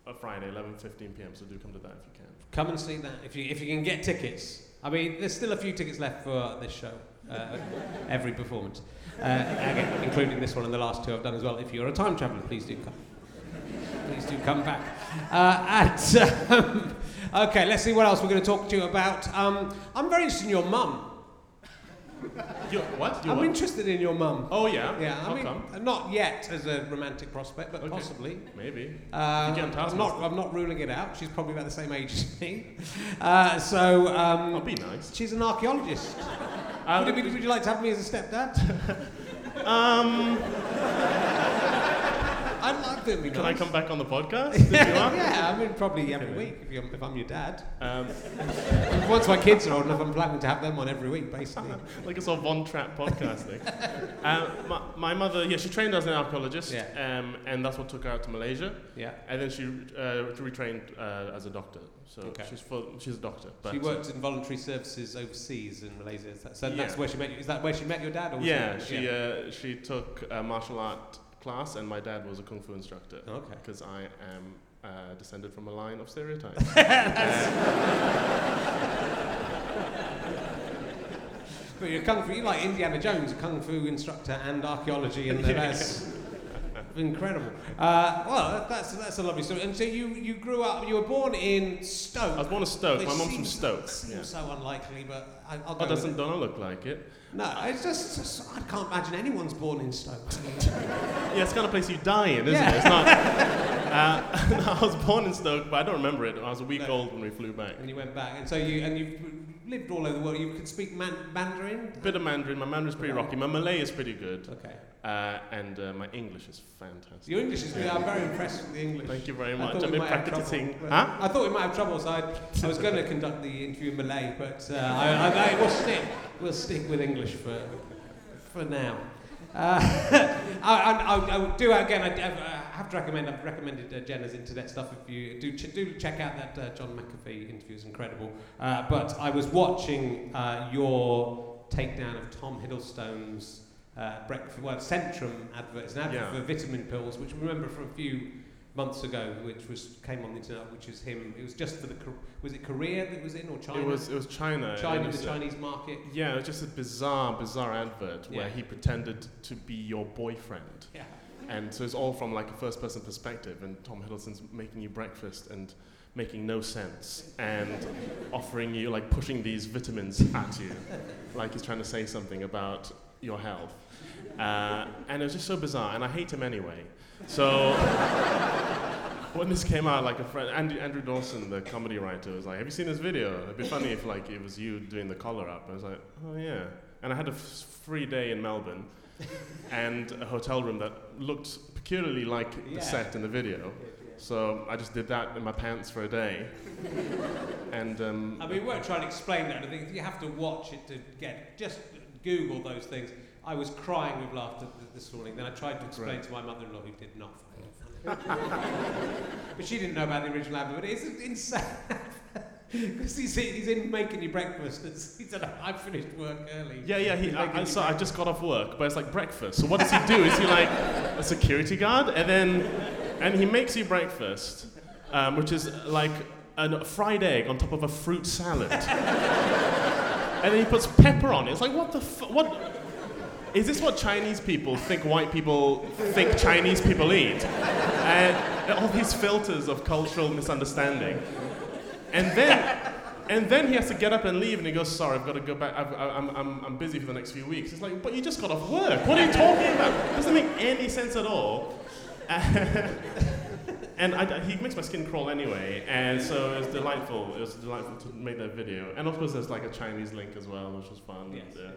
of Friday, 11.15 p.m., so do come to that if you can. Come and see that if you, if you can get tickets. I mean, there's still a few tickets left for this show, uh, *laughs* every performance, uh, again, including this one and the last two I've done as well. If you're a time traveller, please do come. Please do come back. Uh, and, *laughs* um, okay, let's see what else we're going to talk to you about. Um, I'm very interested in your mum. You, what? You I'm what? interested in your mum. Oh, yeah? Yeah, I How mean, come? uh, not yet as a romantic prospect, but Okay. possibly. Maybe. Uh, You get on task I'm not. I'm not ruling it out. She's probably about the same age as me. *laughs* Uh, so um, I'll be nice. she's an archaeologist. Um, would, would you like to have me as a stepdad? *laughs* um, I'd like to be can I come back on the podcast? *laughs* if you want? yeah, I mean probably every week if, you're, if I'm your dad. Um, *laughs* Once my kids are old enough, I'm planning to have them on every week, basically. *laughs* like a sort of Von Trapp podcasting. uh, my, my mother, yeah, she trained as an archaeologist, Yeah. um, and that's what took her out to Malaysia. Yeah. And then she uh, retrained uh, as a doctor. So Okay. she's full, she's a doctor. But She worked in voluntary services overseas in Malaysia. Is that, so Yeah. that's where she met you. Is that where she met your dad? Or was yeah, it- she uh, she took a martial art class, and my dad was a kung fu instructor Okay. because I am uh, descended from a line of stereotypes. *laughs* *laughs* But you're kung fu. You like Indiana Jones, a kung fu instructor and archaeology, and Yeah. that's incredible. Uh, well, that's that's a lovely story. And so you you grew up. You were born in Stoke. I was born in Stoke. Which My mum's from Stoke. Seems Yeah. so unlikely, but I, I'll go Oh, doesn't don't look like it? No, it's just, it's just- I can't imagine anyone's born in Stoke. *laughs* Yeah, it's the kind of place you die in, isn't Yeah. it? It's not. *laughs* Uh, *laughs* I was born in Stoke, but I don't remember it. I was a week No. old when we flew back. And you went back, and so you and you've lived all over the world. You could speak man- Mandarin. A bit of Mandarin. My Mandarin's pretty rocky. My Malay is pretty good, Okay. uh, and uh, my English is fantastic. Your English is good. I'm very impressed with the English. Thank you very much. I've been practicing. Huh? I thought we might have trouble, so I, I was going to conduct the interview in Malay, but uh, I, I, I, we'll stick. We'll stick with English for for now. Uh, *laughs* I, I, I, do again. I, I have to recommend. I've recommended uh, Jena's internet stuff. If you do, ch- do check out that uh, John McAfee interview; it's incredible. Uh, but I was watching uh, your takedown of Tom Hiddleston's uh, breakfast, well, Centrum advert. It's an advert Yeah. for vitamin pills, which I remember from a few months ago, which was came on the internet, which was him. It was just for the was it Korea that was in or China? It was it was China. China, was, the Chinese market. Yeah, it was just a bizarre, bizarre advert where he pretended to be your boyfriend. Yeah. And so it's all from like a first person perspective, and Tom Hiddleston's making you breakfast and making no sense and offering you, like, pushing these vitamins at you, like he's trying to say something about your health. Uh, and it was just so bizarre, and I hate him anyway. So *laughs* when this came out, like a friend, Andrew, Andrew Dawson, the comedy writer, was like, "Have you seen this video? It'd be funny if like it was you doing the collar up." I was like, "Oh yeah." And I had a f- free day in Melbourne, and a hotel room that looked peculiarly like Yeah. the set in the video. So I just did that in my pants for a day. *laughs* and um, I mean, we weren't trying to explain that. I think you have to watch it to get. Just Google those things. I was crying with laughter th- this morning. Then I tried to explain Right. to my mother-in-law, who did not find it funny. *laughs* but she didn't know about the original advert. But it's insane. *laughs* *laughs* Because he's, he's in making you breakfast. It's, *laughs* he said, I finished work early. yeah, yeah. He, I, I, so I just got off work, but it's like breakfast. So what does he do? Is he like a security guard? And then, and he makes you breakfast, um, which is like a fried egg on top of a fruit salad. and then he puts pepper on it. It's like what the f- what? Is this what Chinese people think white people think Chinese people eat? And all these filters of cultural misunderstanding. And then, and then he has to get up and leave, and he goes, "Sorry, I've got to go back. I've, I- I'm, I'm, I'm busy for the next few weeks." It's like, but you just got off work. What are you talking about? It doesn't make any sense at all. *laughs* and I, he makes my skin crawl anyway, and so it was delightful. It was delightful to make that video. And of course, there's like a Chinese link as well, which was fun. Yes. And, uh,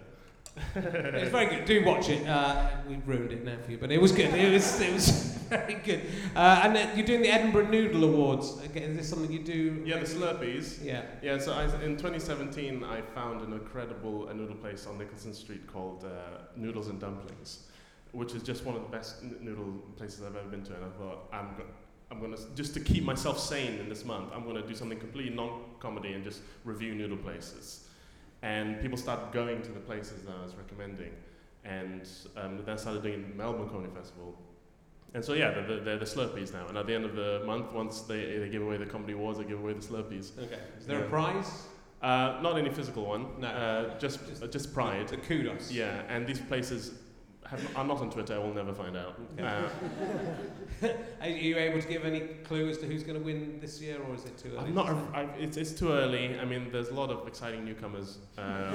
It's very good. Do watch it. Uh, we've ruined it now for you, but it was good. It was, it was *laughs* very good. Uh, and uh, you're doing the Edinburgh Noodle Awards. Again, is this something you do? yeah, the Slurpees. Yeah. Yeah, so I, in 2017, I found an incredible uh, noodle place on Nicolson Street called uh, Noodles and Dumplings, which is just one of the best noodle places I've ever been to. And I thought, I'm, go- I'm to, just to keep myself sane in this month, I'm to do something completely non comedy and just review noodle places. And people started going to the places that I was recommending. And um, then I started doing the Melbourne Comedy Festival. And so, yeah, they're, they're the Slurpees now. And at the end of the month, once they, they give away the Comedy Awards, they give away the Slurpees. Okay. Is there Yeah. a prize? Uh, not any physical one. No. Uh, just Just- uh, just pride. The kudos. Yeah, and these places have, are not on Twitter. I will never find out. Uh, *laughs* Are you able to give any clue as to who's going to win this year, or is it too early? I'm not. I, it's, it's too early. I mean, there's a lot of exciting newcomers. Um, *laughs*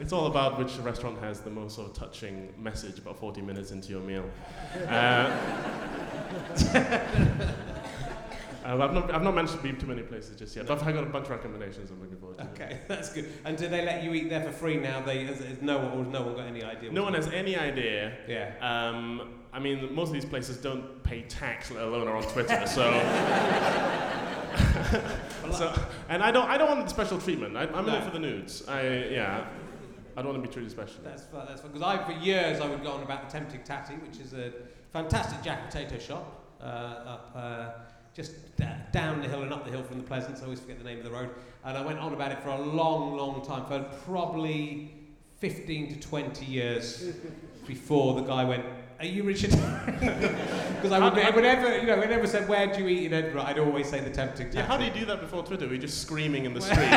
it's all about which restaurant has the most sort of touching message about 40 minutes into your meal. Uh, *laughs* uh, I've, not, I've not managed to be to many places just yet, but I've got a bunch of recommendations I'm looking forward to. Okay, *laughs* that's good. And do they let you eat there for free now? They, has, has no one, no one got any idea? No one has any idea Yeah. Um, I mean, most of these places don't pay tax, let alone are on Twitter. *laughs* So, so and I don't, I don't want the special treatment. I, I'm No. in for the nudes. I, yeah, I don't want to be treated specially. That's fun. That's fun. Because I, for years, I would go on about the Tempting Tattie, which is a fantastic jack potato shop uh, up uh, just down the hill and up the hill from the Pleasance. I always forget the name of the road. And I went on about it for a long, long time, for probably 15 to 20 years *laughs* before the guy went. Are you Richard? *laughs* Because I would, whenever you know, whenever said where do you eat in Edinburgh, I'd always say the Tempting. Yeah, how do you do that before Twitter? Were you just screaming in the street? *laughs*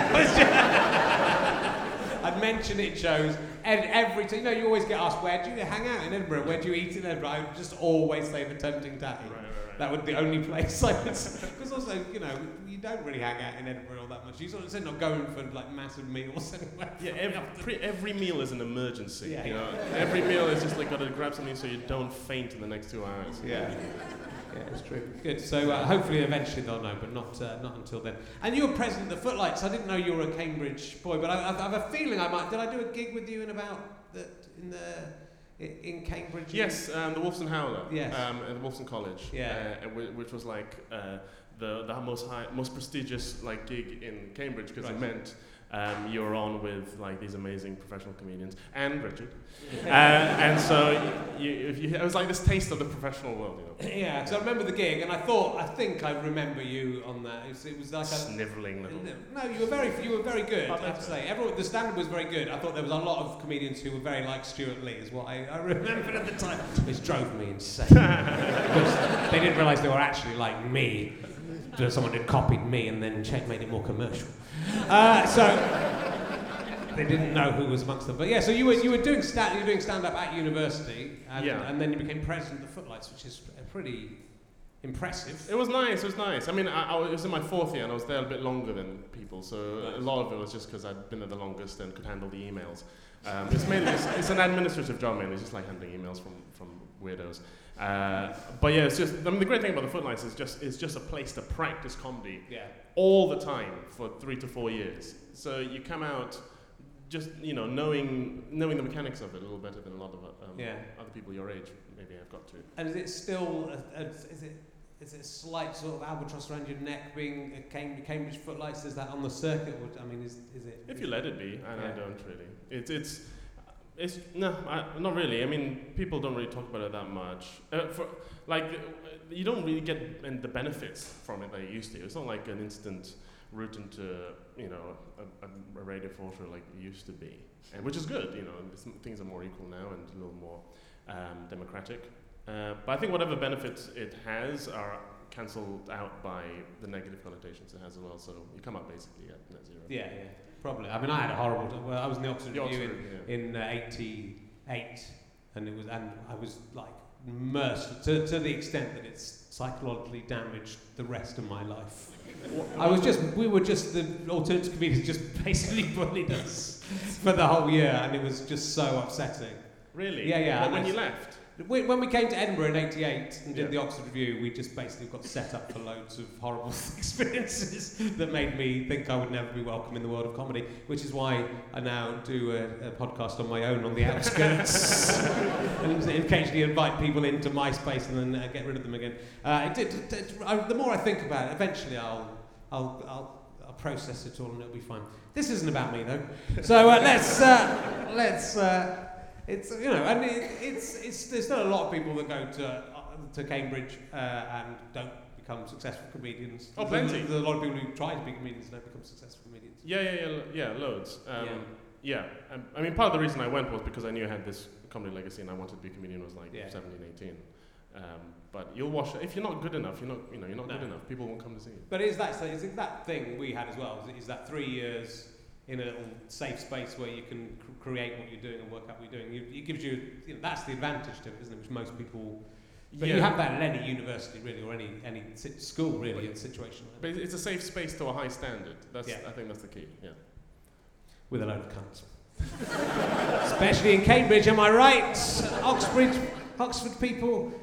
I'd mention it shows, and every time, you know, you always get asked, where do you hang out in Edinburgh? Where do you eat in Edinburgh? I would just always say the Tempting Tattie. Right, right. That would be the only place I would. Because also, you know, you don't really hang out in Edinburgh all that much. You sort of said not going for like massive meals *laughs* anywhere. Yeah, every, pre- every meal is an emergency. Yeah, you yeah. every meal is just like got to grab something so you don't faint in the next two hours. Yeah. Yeah, it's true. Good. So uh, hopefully, eventually they'll know, but not uh, not until then. And you were president of the Footlights. I didn't know you were a Cambridge boy, but I, I have a feeling I might. Did I do a gig with you in about the in the in Cambridge? Yes, um, the Wolfson Howler. Yes. Um, at Wolfson College. Yeah. Uh, which was like uh, the the most high, most prestigious like gig in Cambridge because Right. it meant um, you were on with like these amazing professional comedians and Richard. *laughs* uh, and so you, if you, it was like this taste of the professional world, you know. *laughs* Yeah, because I remember the gig, and I thought I think I remember you on that. It was, it was like a. Sniveling little. No, you were very, you were very good. Oh, I have to say, everyone, the standard was very good. I thought there was a lot of comedians who were very like Stewart Lee, is what I, I remembered at the time, *laughs* which drove me insane because they didn't realise they were actually like me. Someone had copied me and then check made it more commercial. Uh, so they didn't know who was amongst them. But yeah, so you were you were doing stand you were doing stand up at university, and, Yeah. and then you became president of the Footlights, which is pretty impressive. It was nice. It was nice. I mean, I, I was in my fourth year and I was there a bit longer than people, so a lot of it was just because I'd been there the longest and could handle the emails. Um, it's mainly it's, it's an administrative job, mainly. It's just like handling emails from from weirdos. Uh, but yeah, it's just. I mean, the great thing about the Footlights is just it's just a place to practice comedy Yeah. all the time for three to four years. So you come out just you know knowing knowing the mechanics of it a little better than a lot of um, Yeah. other people your age maybe have got to. And is it still, a, a, is it, is it a slight sort of albatross around your neck being a Cam- Cambridge Footlights? Is that on the circuit? Or, I mean, is, is it? If you let it be, and I don't really. It's it's it's no, I, not really. I mean, people don't really talk about it that much. Uh, for like, uh, you don't really get the benefits from it that you used to. It's not like an instant route into you know a, a, a radio filter like it used to be, and which is good. You know, things are more equal now and a little more um, democratic. Uh, but I think whatever benefits it has are cancelled out by the negative connotations it has as well. So you come up basically at net zero. Yeah, yeah, probably. I mean, I had a horrible. Time. Well, I was in the Oxford The Revue Oxford, yeah. in, in uh, '88, and it was, and I was like immersed to, to the extent that it's psychologically damaged the rest of my life. I was just, we were just the alternative comedians just *laughs* basically bullied us for the whole year, and it was just so upsetting. Really? Yeah, yeah, Well, and when you left. When we came to Edinburgh in '88 and did Yeah. the Oxford Revue, we just basically got set up for loads of horrible *laughs* experiences that made me think I would never be welcome in the world of comedy, which is why I now do a, a podcast on my own on the outskirts *laughs* and occasionally invite people into MySpace and then uh, get rid of them again. Uh, it it- it- I, the more I think about it, eventually I'll, I'll, I'll, I'll process it all and it'll be fine. This isn't about me though, so uh, let's uh, let's. Uh, it's you know, and it, it's it's there's still a lot of people that go to uh, to Cambridge uh, and don't become successful comedians. Oh, There's- plenty. There's a lot of people who try to be comedians and don't become successful comedians. Yeah, yeah, yeah, yeah, loads. Um, Yeah. yeah. Um, I mean, part of the reason I went was because I knew I had this comedy legacy and I wanted to be a comedian I was like Yeah. 17, 18. Um, but you'll wash if you're not good enough. You're not, you know, you're not No. good enough. People won't come to see you. But is that so is it that thing we had as well? Is, is that three years in a little safe space where you can cr- create what you're doing and work out what you're doing? You, it gives you, you know, that's the advantage to it, isn't it? Which most people. But yeah. you have that at any university really, or any any si- school really, in a situation like that. But it's a safe space to a high standard. That's, Yeah. I think that's the key. Yeah. with a load of cunts. *laughs* Especially in Cambridge, am I right? Oxford, Oxford people.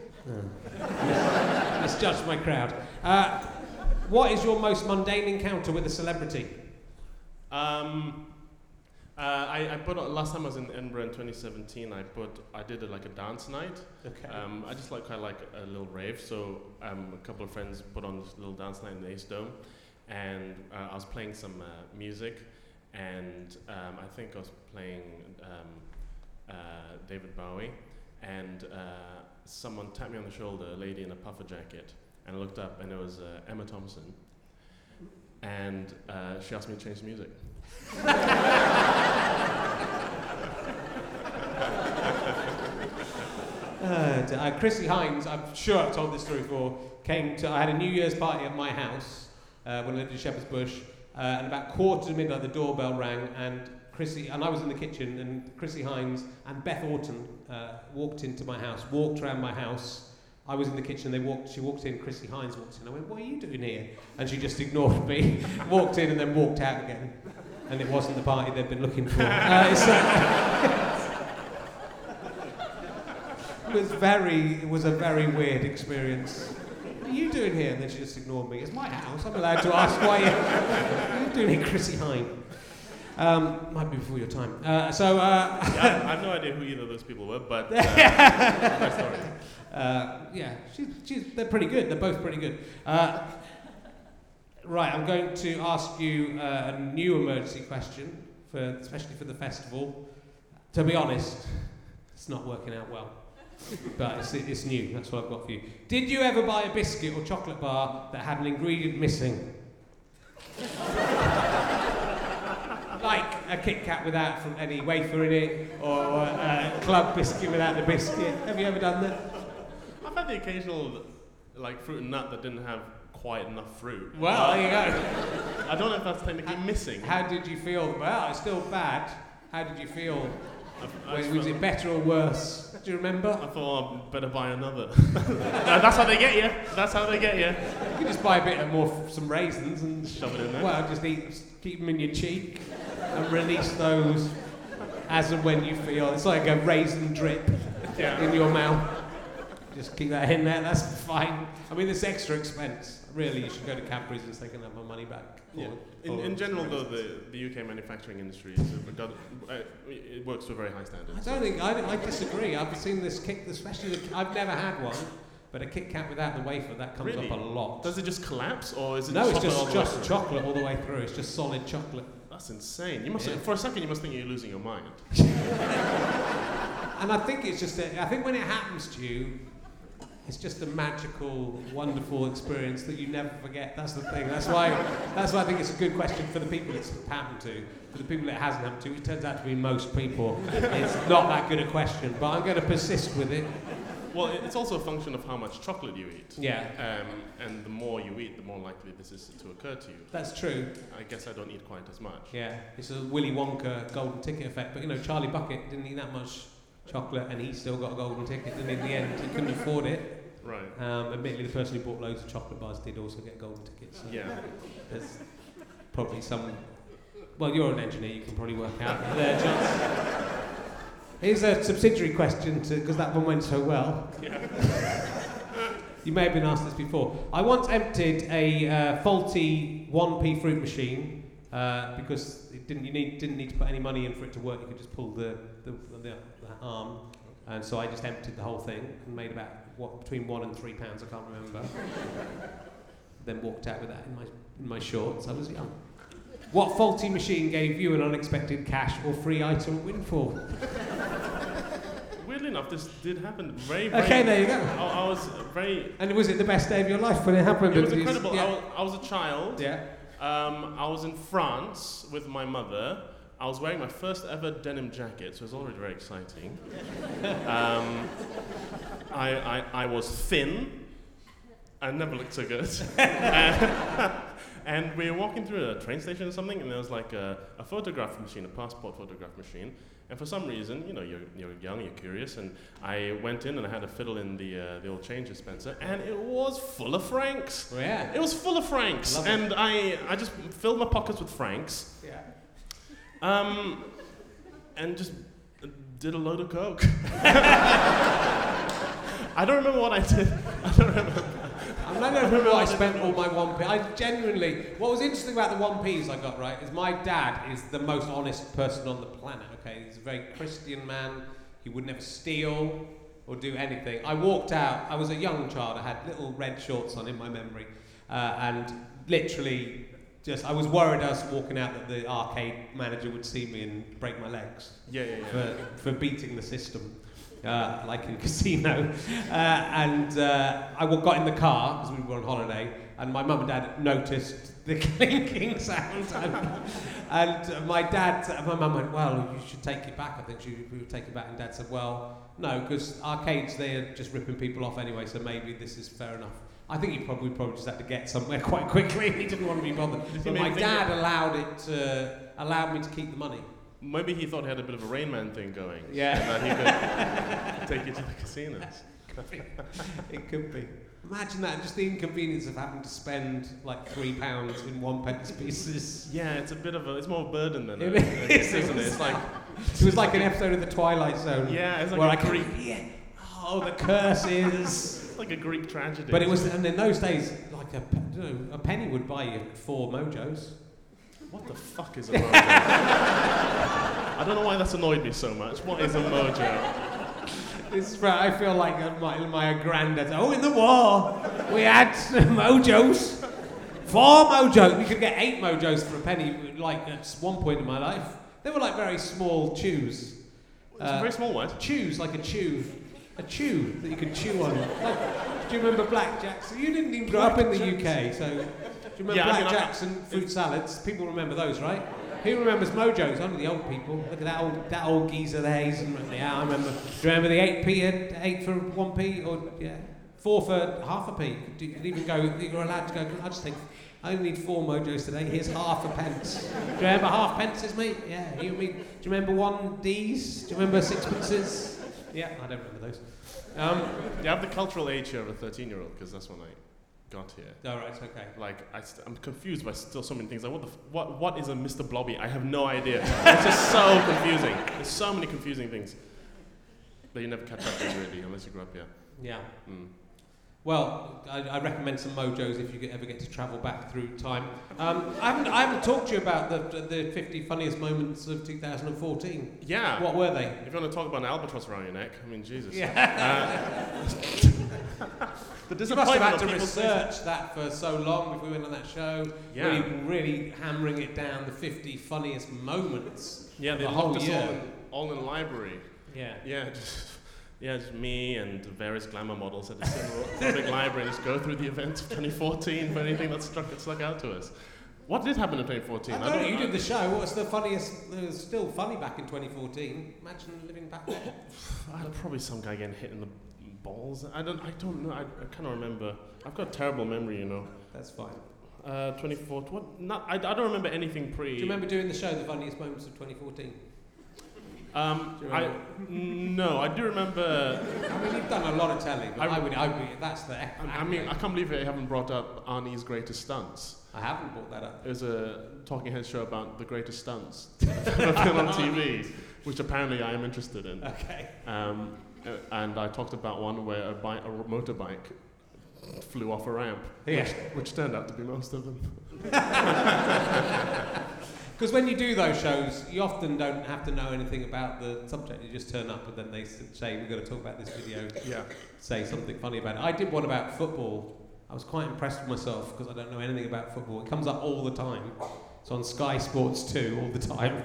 Misjudged my crowd. Uh, what is your most mundane encounter with a celebrity? Um, uh, I, I put on, last time I was in Edinburgh in 2017. I put I did a, like a dance night. Okay. Um, I just like kind of like a little rave. So um, a couple of friends put on this little dance night in the Ace Dome, and uh, I was playing some uh, music, and um, I think I was playing um, uh, David Bowie, and uh, someone tapped me on the shoulder, a lady in a puffer jacket, and I looked up, and it was uh, Emma Thompson, and uh, she asked me to change the music. Uh, Chrissie Hynde, I'm sure I've told this story before, came to, I had a New Year's party at my house uh, when I lived in Shepherd's Bush, uh, and about quarter to midnight the doorbell rang, and Chrissy, and I was in the kitchen, and Chrissie Hynde and Beth Orton uh, walked into my house, walked around my house. I was in the kitchen. They walked. She walked in. Chrissie Hynde walked in. I went, "What are you doing here?" And she just ignored me, *laughs* walked in, and then walked out again. And it wasn't the party they'd been looking for. *laughs* Uh, uh, it was very. It was a very weird experience. What are you doing here? And then she just ignored me. It's my house. I'm allowed to ask why you, what are you doing here, Chrissie Hynde. Um, might be before your time. Uh, so. Uh, Yeah, I have no idea who either of those people were, but uh. *laughs* Uh, yeah, she's, she's, they're pretty good. They're both pretty good. Uh, right, I'm going to ask you uh, a new emergency question, for, especially for the festival. To be honest, it's not working out well. But it's, it's new, that's what I've got for you. Did you ever buy a biscuit or chocolate bar that had an ingredient missing? *laughs* like a Kit Kat without from any wafer in it, or a club biscuit without the biscuit. Have you ever done that? Had the occasional like fruit and nut that didn't have quite enough fruit. Well, there you go. I don't know if that's technically missing. How did you feel? Well, it's still bad. How did you feel? I, I Was, was it better or worse? Do you remember? I thought oh, I'd better buy another. *laughs* that's how they get you. That's how they get you. You can just buy a bit of more, f- some raisins and Shove it in there. Well, just eat, keep them in your cheek and release those as and when you feel. It's like a raisin drip Yeah. in your mouth. Just keep that in there. That's fine. I mean, it's extra expense. Really, you should go to Cadbury's and say, "Can have my money back?" Yeah. In, or- in general, though, the, the UK manufacturing industry is regard, uh, it works to a very high standard. I don't think I, I disagree. I've seen this kick, especially the, I've never had one, but a Kit Kat without the wafer that comes Really? up a lot. Does it just collapse, or is it no, it's just the way just chocolate all the way through. It's just solid chocolate. That's insane. You must Yeah. for a second you must think you're losing your mind. *laughs* And I think it's just, a, I think when it happens to you, it's just a magical, wonderful experience that you never forget. That's the thing. That's why, that's why I think it's a good question for the people it's happened to. For the people it hasn't happened to, it turns out to be most people. It's not that good a question, but I'm going to persist with it. Well, it's also a function of how much chocolate you eat. Yeah, Um, and the more you eat, the more likely this is to occur to you. that's true. I guess I don't eat quite as much. Yeah, it's a Willy Wonka golden ticket effect. But you know, Charlie Bucket didn't eat that much chocolate, and he still got a golden ticket. And in the end, he couldn't afford it. Right. Um, admittedly, the person who bought loads of chocolate bars did also get golden tickets. So Yeah. There's probably some. Well, you're an engineer. You can probably work out there, John. Here's a subsidiary question, because that one went so well. Yeah. you may have been asked this before. I once emptied a uh, faulty 1p fruit machine uh, because it didn't, you need, didn't need to put any money in for it to work. You could just pull the, the, the, the arm. And so I just emptied the whole thing and made about what, between one and three pounds, I can't remember. *laughs* then walked out with that in my, in my shorts. I was young. What faulty machine gave you an unexpected cash or free item windfall? Weirdly enough, this did happen very, very Okay, there you go. I, I was very. And was it the best day of your life when it happened? It was incredible. I, was, I was a child. yeah. Um, I was in France with my mother. I was wearing my first ever denim jacket, so it was already very exciting. um, I, I, I was thin. I never looked so good. *laughs* and we were walking through a train station or something, and there was like a, a photograph machine, a passport photograph machine. And for some reason, you know, you're, you're young, you're curious, and I went in and I had a fiddle in the, uh, the old change dispenser, and it was full of francs. Oh, yeah. It was full of francs, Love it. and I, I just filled my pockets with francs, Yeah. um, and just did a load of coke. *laughs* I don't remember what I did. *laughs* I don't remember. I don't remember I spent all my 1p. I genuinely, what was interesting about the 1p's I got right is my dad is the most honest person on the planet, okay? He's a very Christian man. He would never steal or do anything. I walked out, I was a young child, I had little red shorts on in my memory, uh, and literally just, I was worried I was walking out that the arcade manager would see me and break my legs Yeah, yeah, yeah. for, for beating the system, uh, like in *laughs* casino. Uh, and uh, I got in the car because we were on holiday, and my mum and dad noticed the *laughs* clinking sound. And, my dad, my mum went, "Well, you should take it back." I think she we would take it back, and dad said, "Well, no, because arcades they're just ripping people off anyway, so maybe this is fair enough." I think he probably probably just had to get somewhere *laughs* quite quickly. he didn't want to be bothered. But my dad allowed it to allowed me to keep the money. Maybe he thought he had a bit of a Rain Man thing going. Yeah. And that he could *laughs* take you to the casinos. *laughs* it could be. Imagine that, just the inconvenience of having to spend like three pounds in one pence pieces. Yeah, it's a bit of a, it's more a burden than a, It a is, isn't it? It's like, It was like an episode of The Twilight Zone. yeah, it's like where a I could, Greek, yeah, oh, the curses. it's *laughs* like a Greek tragedy. But it was, and in those days, like a, you know, a penny would buy you four mojos. What the fuck is a mojo? I don't know why that's annoyed me so much. What is a mojo? This right, I feel like uh, my, my granddad. Oh, in the war, we had mojos. Four mojos. We could get eight mojos for a penny. Like at one point in my life, they were like very small chews. It's Uh, a very small one. chews, like a chew, a chew that you could chew on. Like, do you remember blackjack? So you didn't even grow up in the UK, so do you remember Yeah, I mean, I- and fruit salads? People remember those, right? Who remembers mojos? Only the old people. Look at that old that old geezer there. He's yeah, I remember. Do you remember the eight p, eight for one p, or yeah, four for half a p? You could even go. You're allowed to go. I just think. I only need four mojos today. Here's half a pence. Do you remember half pences, mate? Yeah, you mean? Do you remember one D's? Do you remember sixpences? Yeah, I don't remember those. Um, You have the cultural age here of a 13 year old, because that's when I got here. all right, okay. Like, I st- I'm confused by still so many things. Like, what, the f- what, what is a Mr. Blobby? I have no idea. it's just so *laughs* confusing. There's so many confusing things that you never catch up with, really, unless you grow up here. Yeah. Mm. Well, I, I recommend some mojos if you get, ever get to travel back through time. Um, I, haven't, I haven't talked to you about the, the 50 funniest moments of 2014. Yeah. What were they? If you want to talk about an albatross around your neck, I mean, Jesus. Yeah. Uh, *laughs* the You must have had to of people's research that for so long before we went on that show. Yeah. Really, really hammering it down the 50 funniest moments. Yeah, they the locked whole us year. all in, all in library. Yeah. Yeah, just, *laughs* yeah, just me and various glamour models at the Cinema Public Library just go through the events of 2014 for anything that struck, that stuck out to us. What did happen in 2014? I don't know, you did the show. What was the funniest? It was still funny back in 2014. Imagine living back there. *sighs* I had probably some guy getting hit in the balls. I don't, I don't know. I, I of remember. I've got a terrible memory, you know. That's fine. Uh, 2014. What? Not. I, I don't remember anything pre. Do you remember doing the show, the funniest moments of 2014? Um, Do you I remember? no, I do remember. I mean, you've done a lot of telly, but I- I, would, I would, that's the. I, I mean, I can't believe I haven't brought up Arnie's greatest stunts. I haven't brought that up. It was a talking head show about the greatest stunts *laughs* that have been on *laughs* TV, which apparently I am interested in. Okay. Um, Uh, and I talked about one where a, a motorbike flew off a ramp, Yeah. which, which turned out to be most of them. *laughs* Because when you do those shows, you often don't have to know anything about the subject. You just turn up and then they say, "We're going to talk about this video." Yeah. Say something funny about it. I did one about football. I was quite impressed with myself because I don't know anything about football. It comes up all the time. It's on Sky Sports 2 all the time.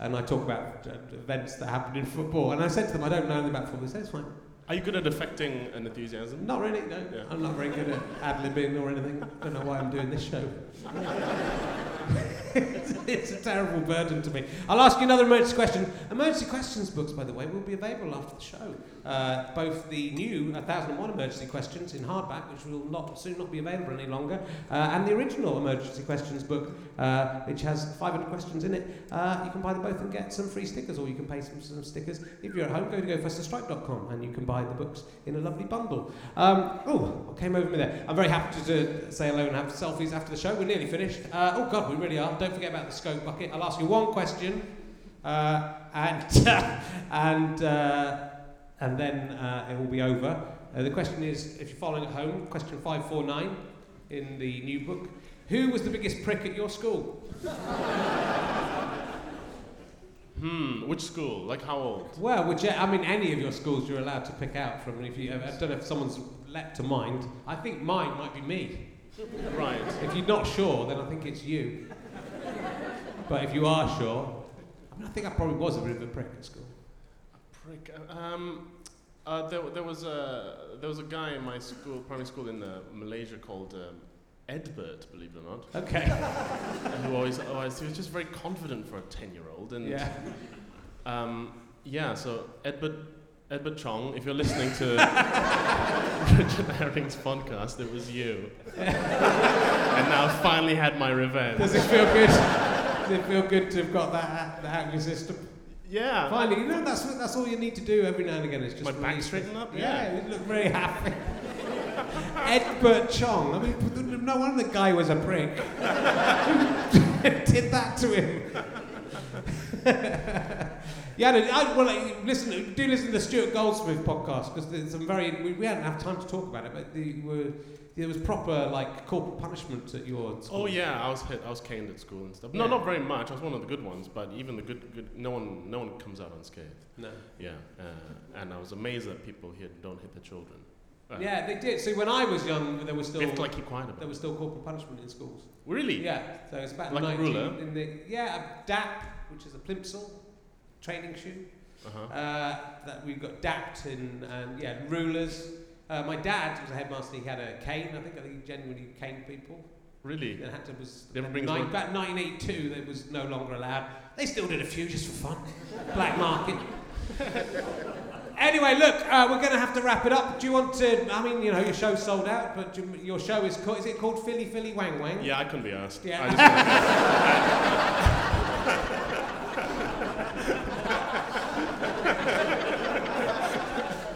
And I talk about uh, events that happen in football. And I said to them, I don't know anything about football. They said, it's fine. Are you good at affecting an enthusiasm? Not really, no. Yeah. I'm not very good at ad-libbing or anything. I Don't know why I'm doing this show. *laughs* it's, a terrible burden to me. I'll ask you another emergency question. Emergency questions books, by the way, will be available after the show. Uh, both the new 1001 emergency questions in hardback, which will not soon not be available any longer, uh, and the original emergency questions book, uh, which has 500 questions in it. Uh, you can buy them both and get some free stickers, or you can pay some, some stickers. If you're at home, go to gofasterstripe.com and you can buy the books in a lovely bundle. Um, oh, what came over me there? I'm very happy to, to say hello and have selfies after the show. We're nearly finished. Uh, oh, God, we really are. Don't forget about the scope bucket. I'll ask you one question, uh, and, *laughs* and, uh, and then uh, it will be over. Uh, the question is if you're following at home, question 549 in the new book Who was the biggest prick at your school? *laughs* Hmm. Which school? Like how old? Well, which I mean, any of your schools you're allowed to pick out from. If you, I don't know if someone's leapt to mind. I think mine might be me. Right. If you're not sure, then I think it's you. But if you are sure, I mean, I think I probably was a bit of a prick at school. A Prick. Um, uh, there, there was a there was a guy in my school, primary school in uh, Malaysia called um, Edbert, believe it or not, Okay. who always, always he was just very confident for a ten year old, and Yeah. um, yeah. So Edbert Edbert Chong, if you're listening to Richard Herring's podcast, it was you, and now I've finally had my revenge. Does it feel good? Does it feel good to have got that out, that out of your system? Yeah. Finally, you know that's that's all you need to do every now and again. Is just My back release straighten up? Yeah, Yeah. you look very happy. Edward Chong. I mean, no wonder the guy was a prick. *laughs* Did that to him. *laughs* yeah, no, I, well, like, listen. Do listen to the Stuart Goldsmith podcast because there's some very. We, we hadn't have time to talk about it, but the, were, there was proper like corporal punishment at your school. Oh yeah, I was hit. I was caned at school and stuff. No, Yeah. not very much. I was one of the good ones, but even the good, good, no one, no one comes out unscathed. No. Yeah, uh, and I was amazed that people here don't hit their children. Uh, Yeah, they did. See, when I was young, there was still we have to like keep quiet about. there was still corporal punishment in schools. Really? Yeah, so it's about Like a 19 ruler? in the yeah a DAP, which is a plimsoll training shoe. Uh-huh. Uh, that we've got dapped in and yeah rulers. Uh, my dad was a headmaster. He had a cane. I think I think he genuinely caned people. Really? And had to was Never brings nine, about 1982. That was no longer allowed. They still did a few just for fun. *laughs* Black market. Anyway, look, uh, we're going to have to wrap it up. Do you want to? I mean, you know, your show's sold out, but you- your show is called, is it called Philly Philly Wang Wang? Yeah, I couldn't be asked. Yeah. *laughs* I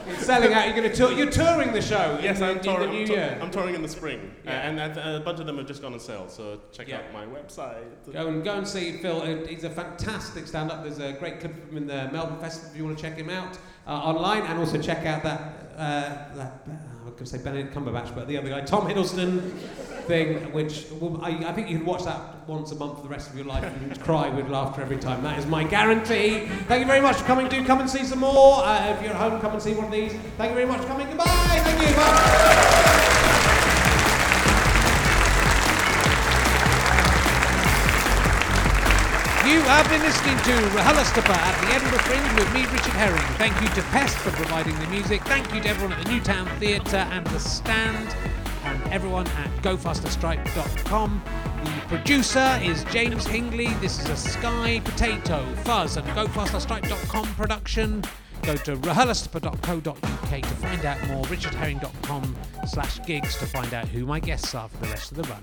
just, It's selling out. You're going to tour. You're touring the show. yes, in, I'm, the- tour- in the new I'm, tour- year. I'm touring in the spring, Yeah. uh, and uh, a bunch of them have just gone on sale. So check Yeah. out my website. Go and go and see Phil. Uh, He's a fantastic stand-up. There's a great clip of him in the Melbourne Festival if you want to check him out uh, online, and also check out that uh, that uh, I was going to say Benedict Cumberbatch, but the other guy, Tom Hiddleston thing, which well, I, I think you can watch that once a month for the rest of your life and cry with laughter every time. That is my guarantee. Thank you very much for coming. Do come and see some more. Uh, if you're at home, come and see one of these. Thank you very much for coming. Goodbye. Thank you. Bye. You have been listening to RHLSTP at the Edinburgh Fringe with me, Richard Herring. Thank you to Pest for providing the music. Thank you to everyone at the New Town Theatre and The Stand, and everyone at GoFasterStripe.com. The producer is James Hingley. This is a Sky Potato Fuzz and GoFasterStripe.com production. Go to rhlstp.co.uk to find out more. RichardHerring.com slash gigs to find out who my guests are for the rest of the run.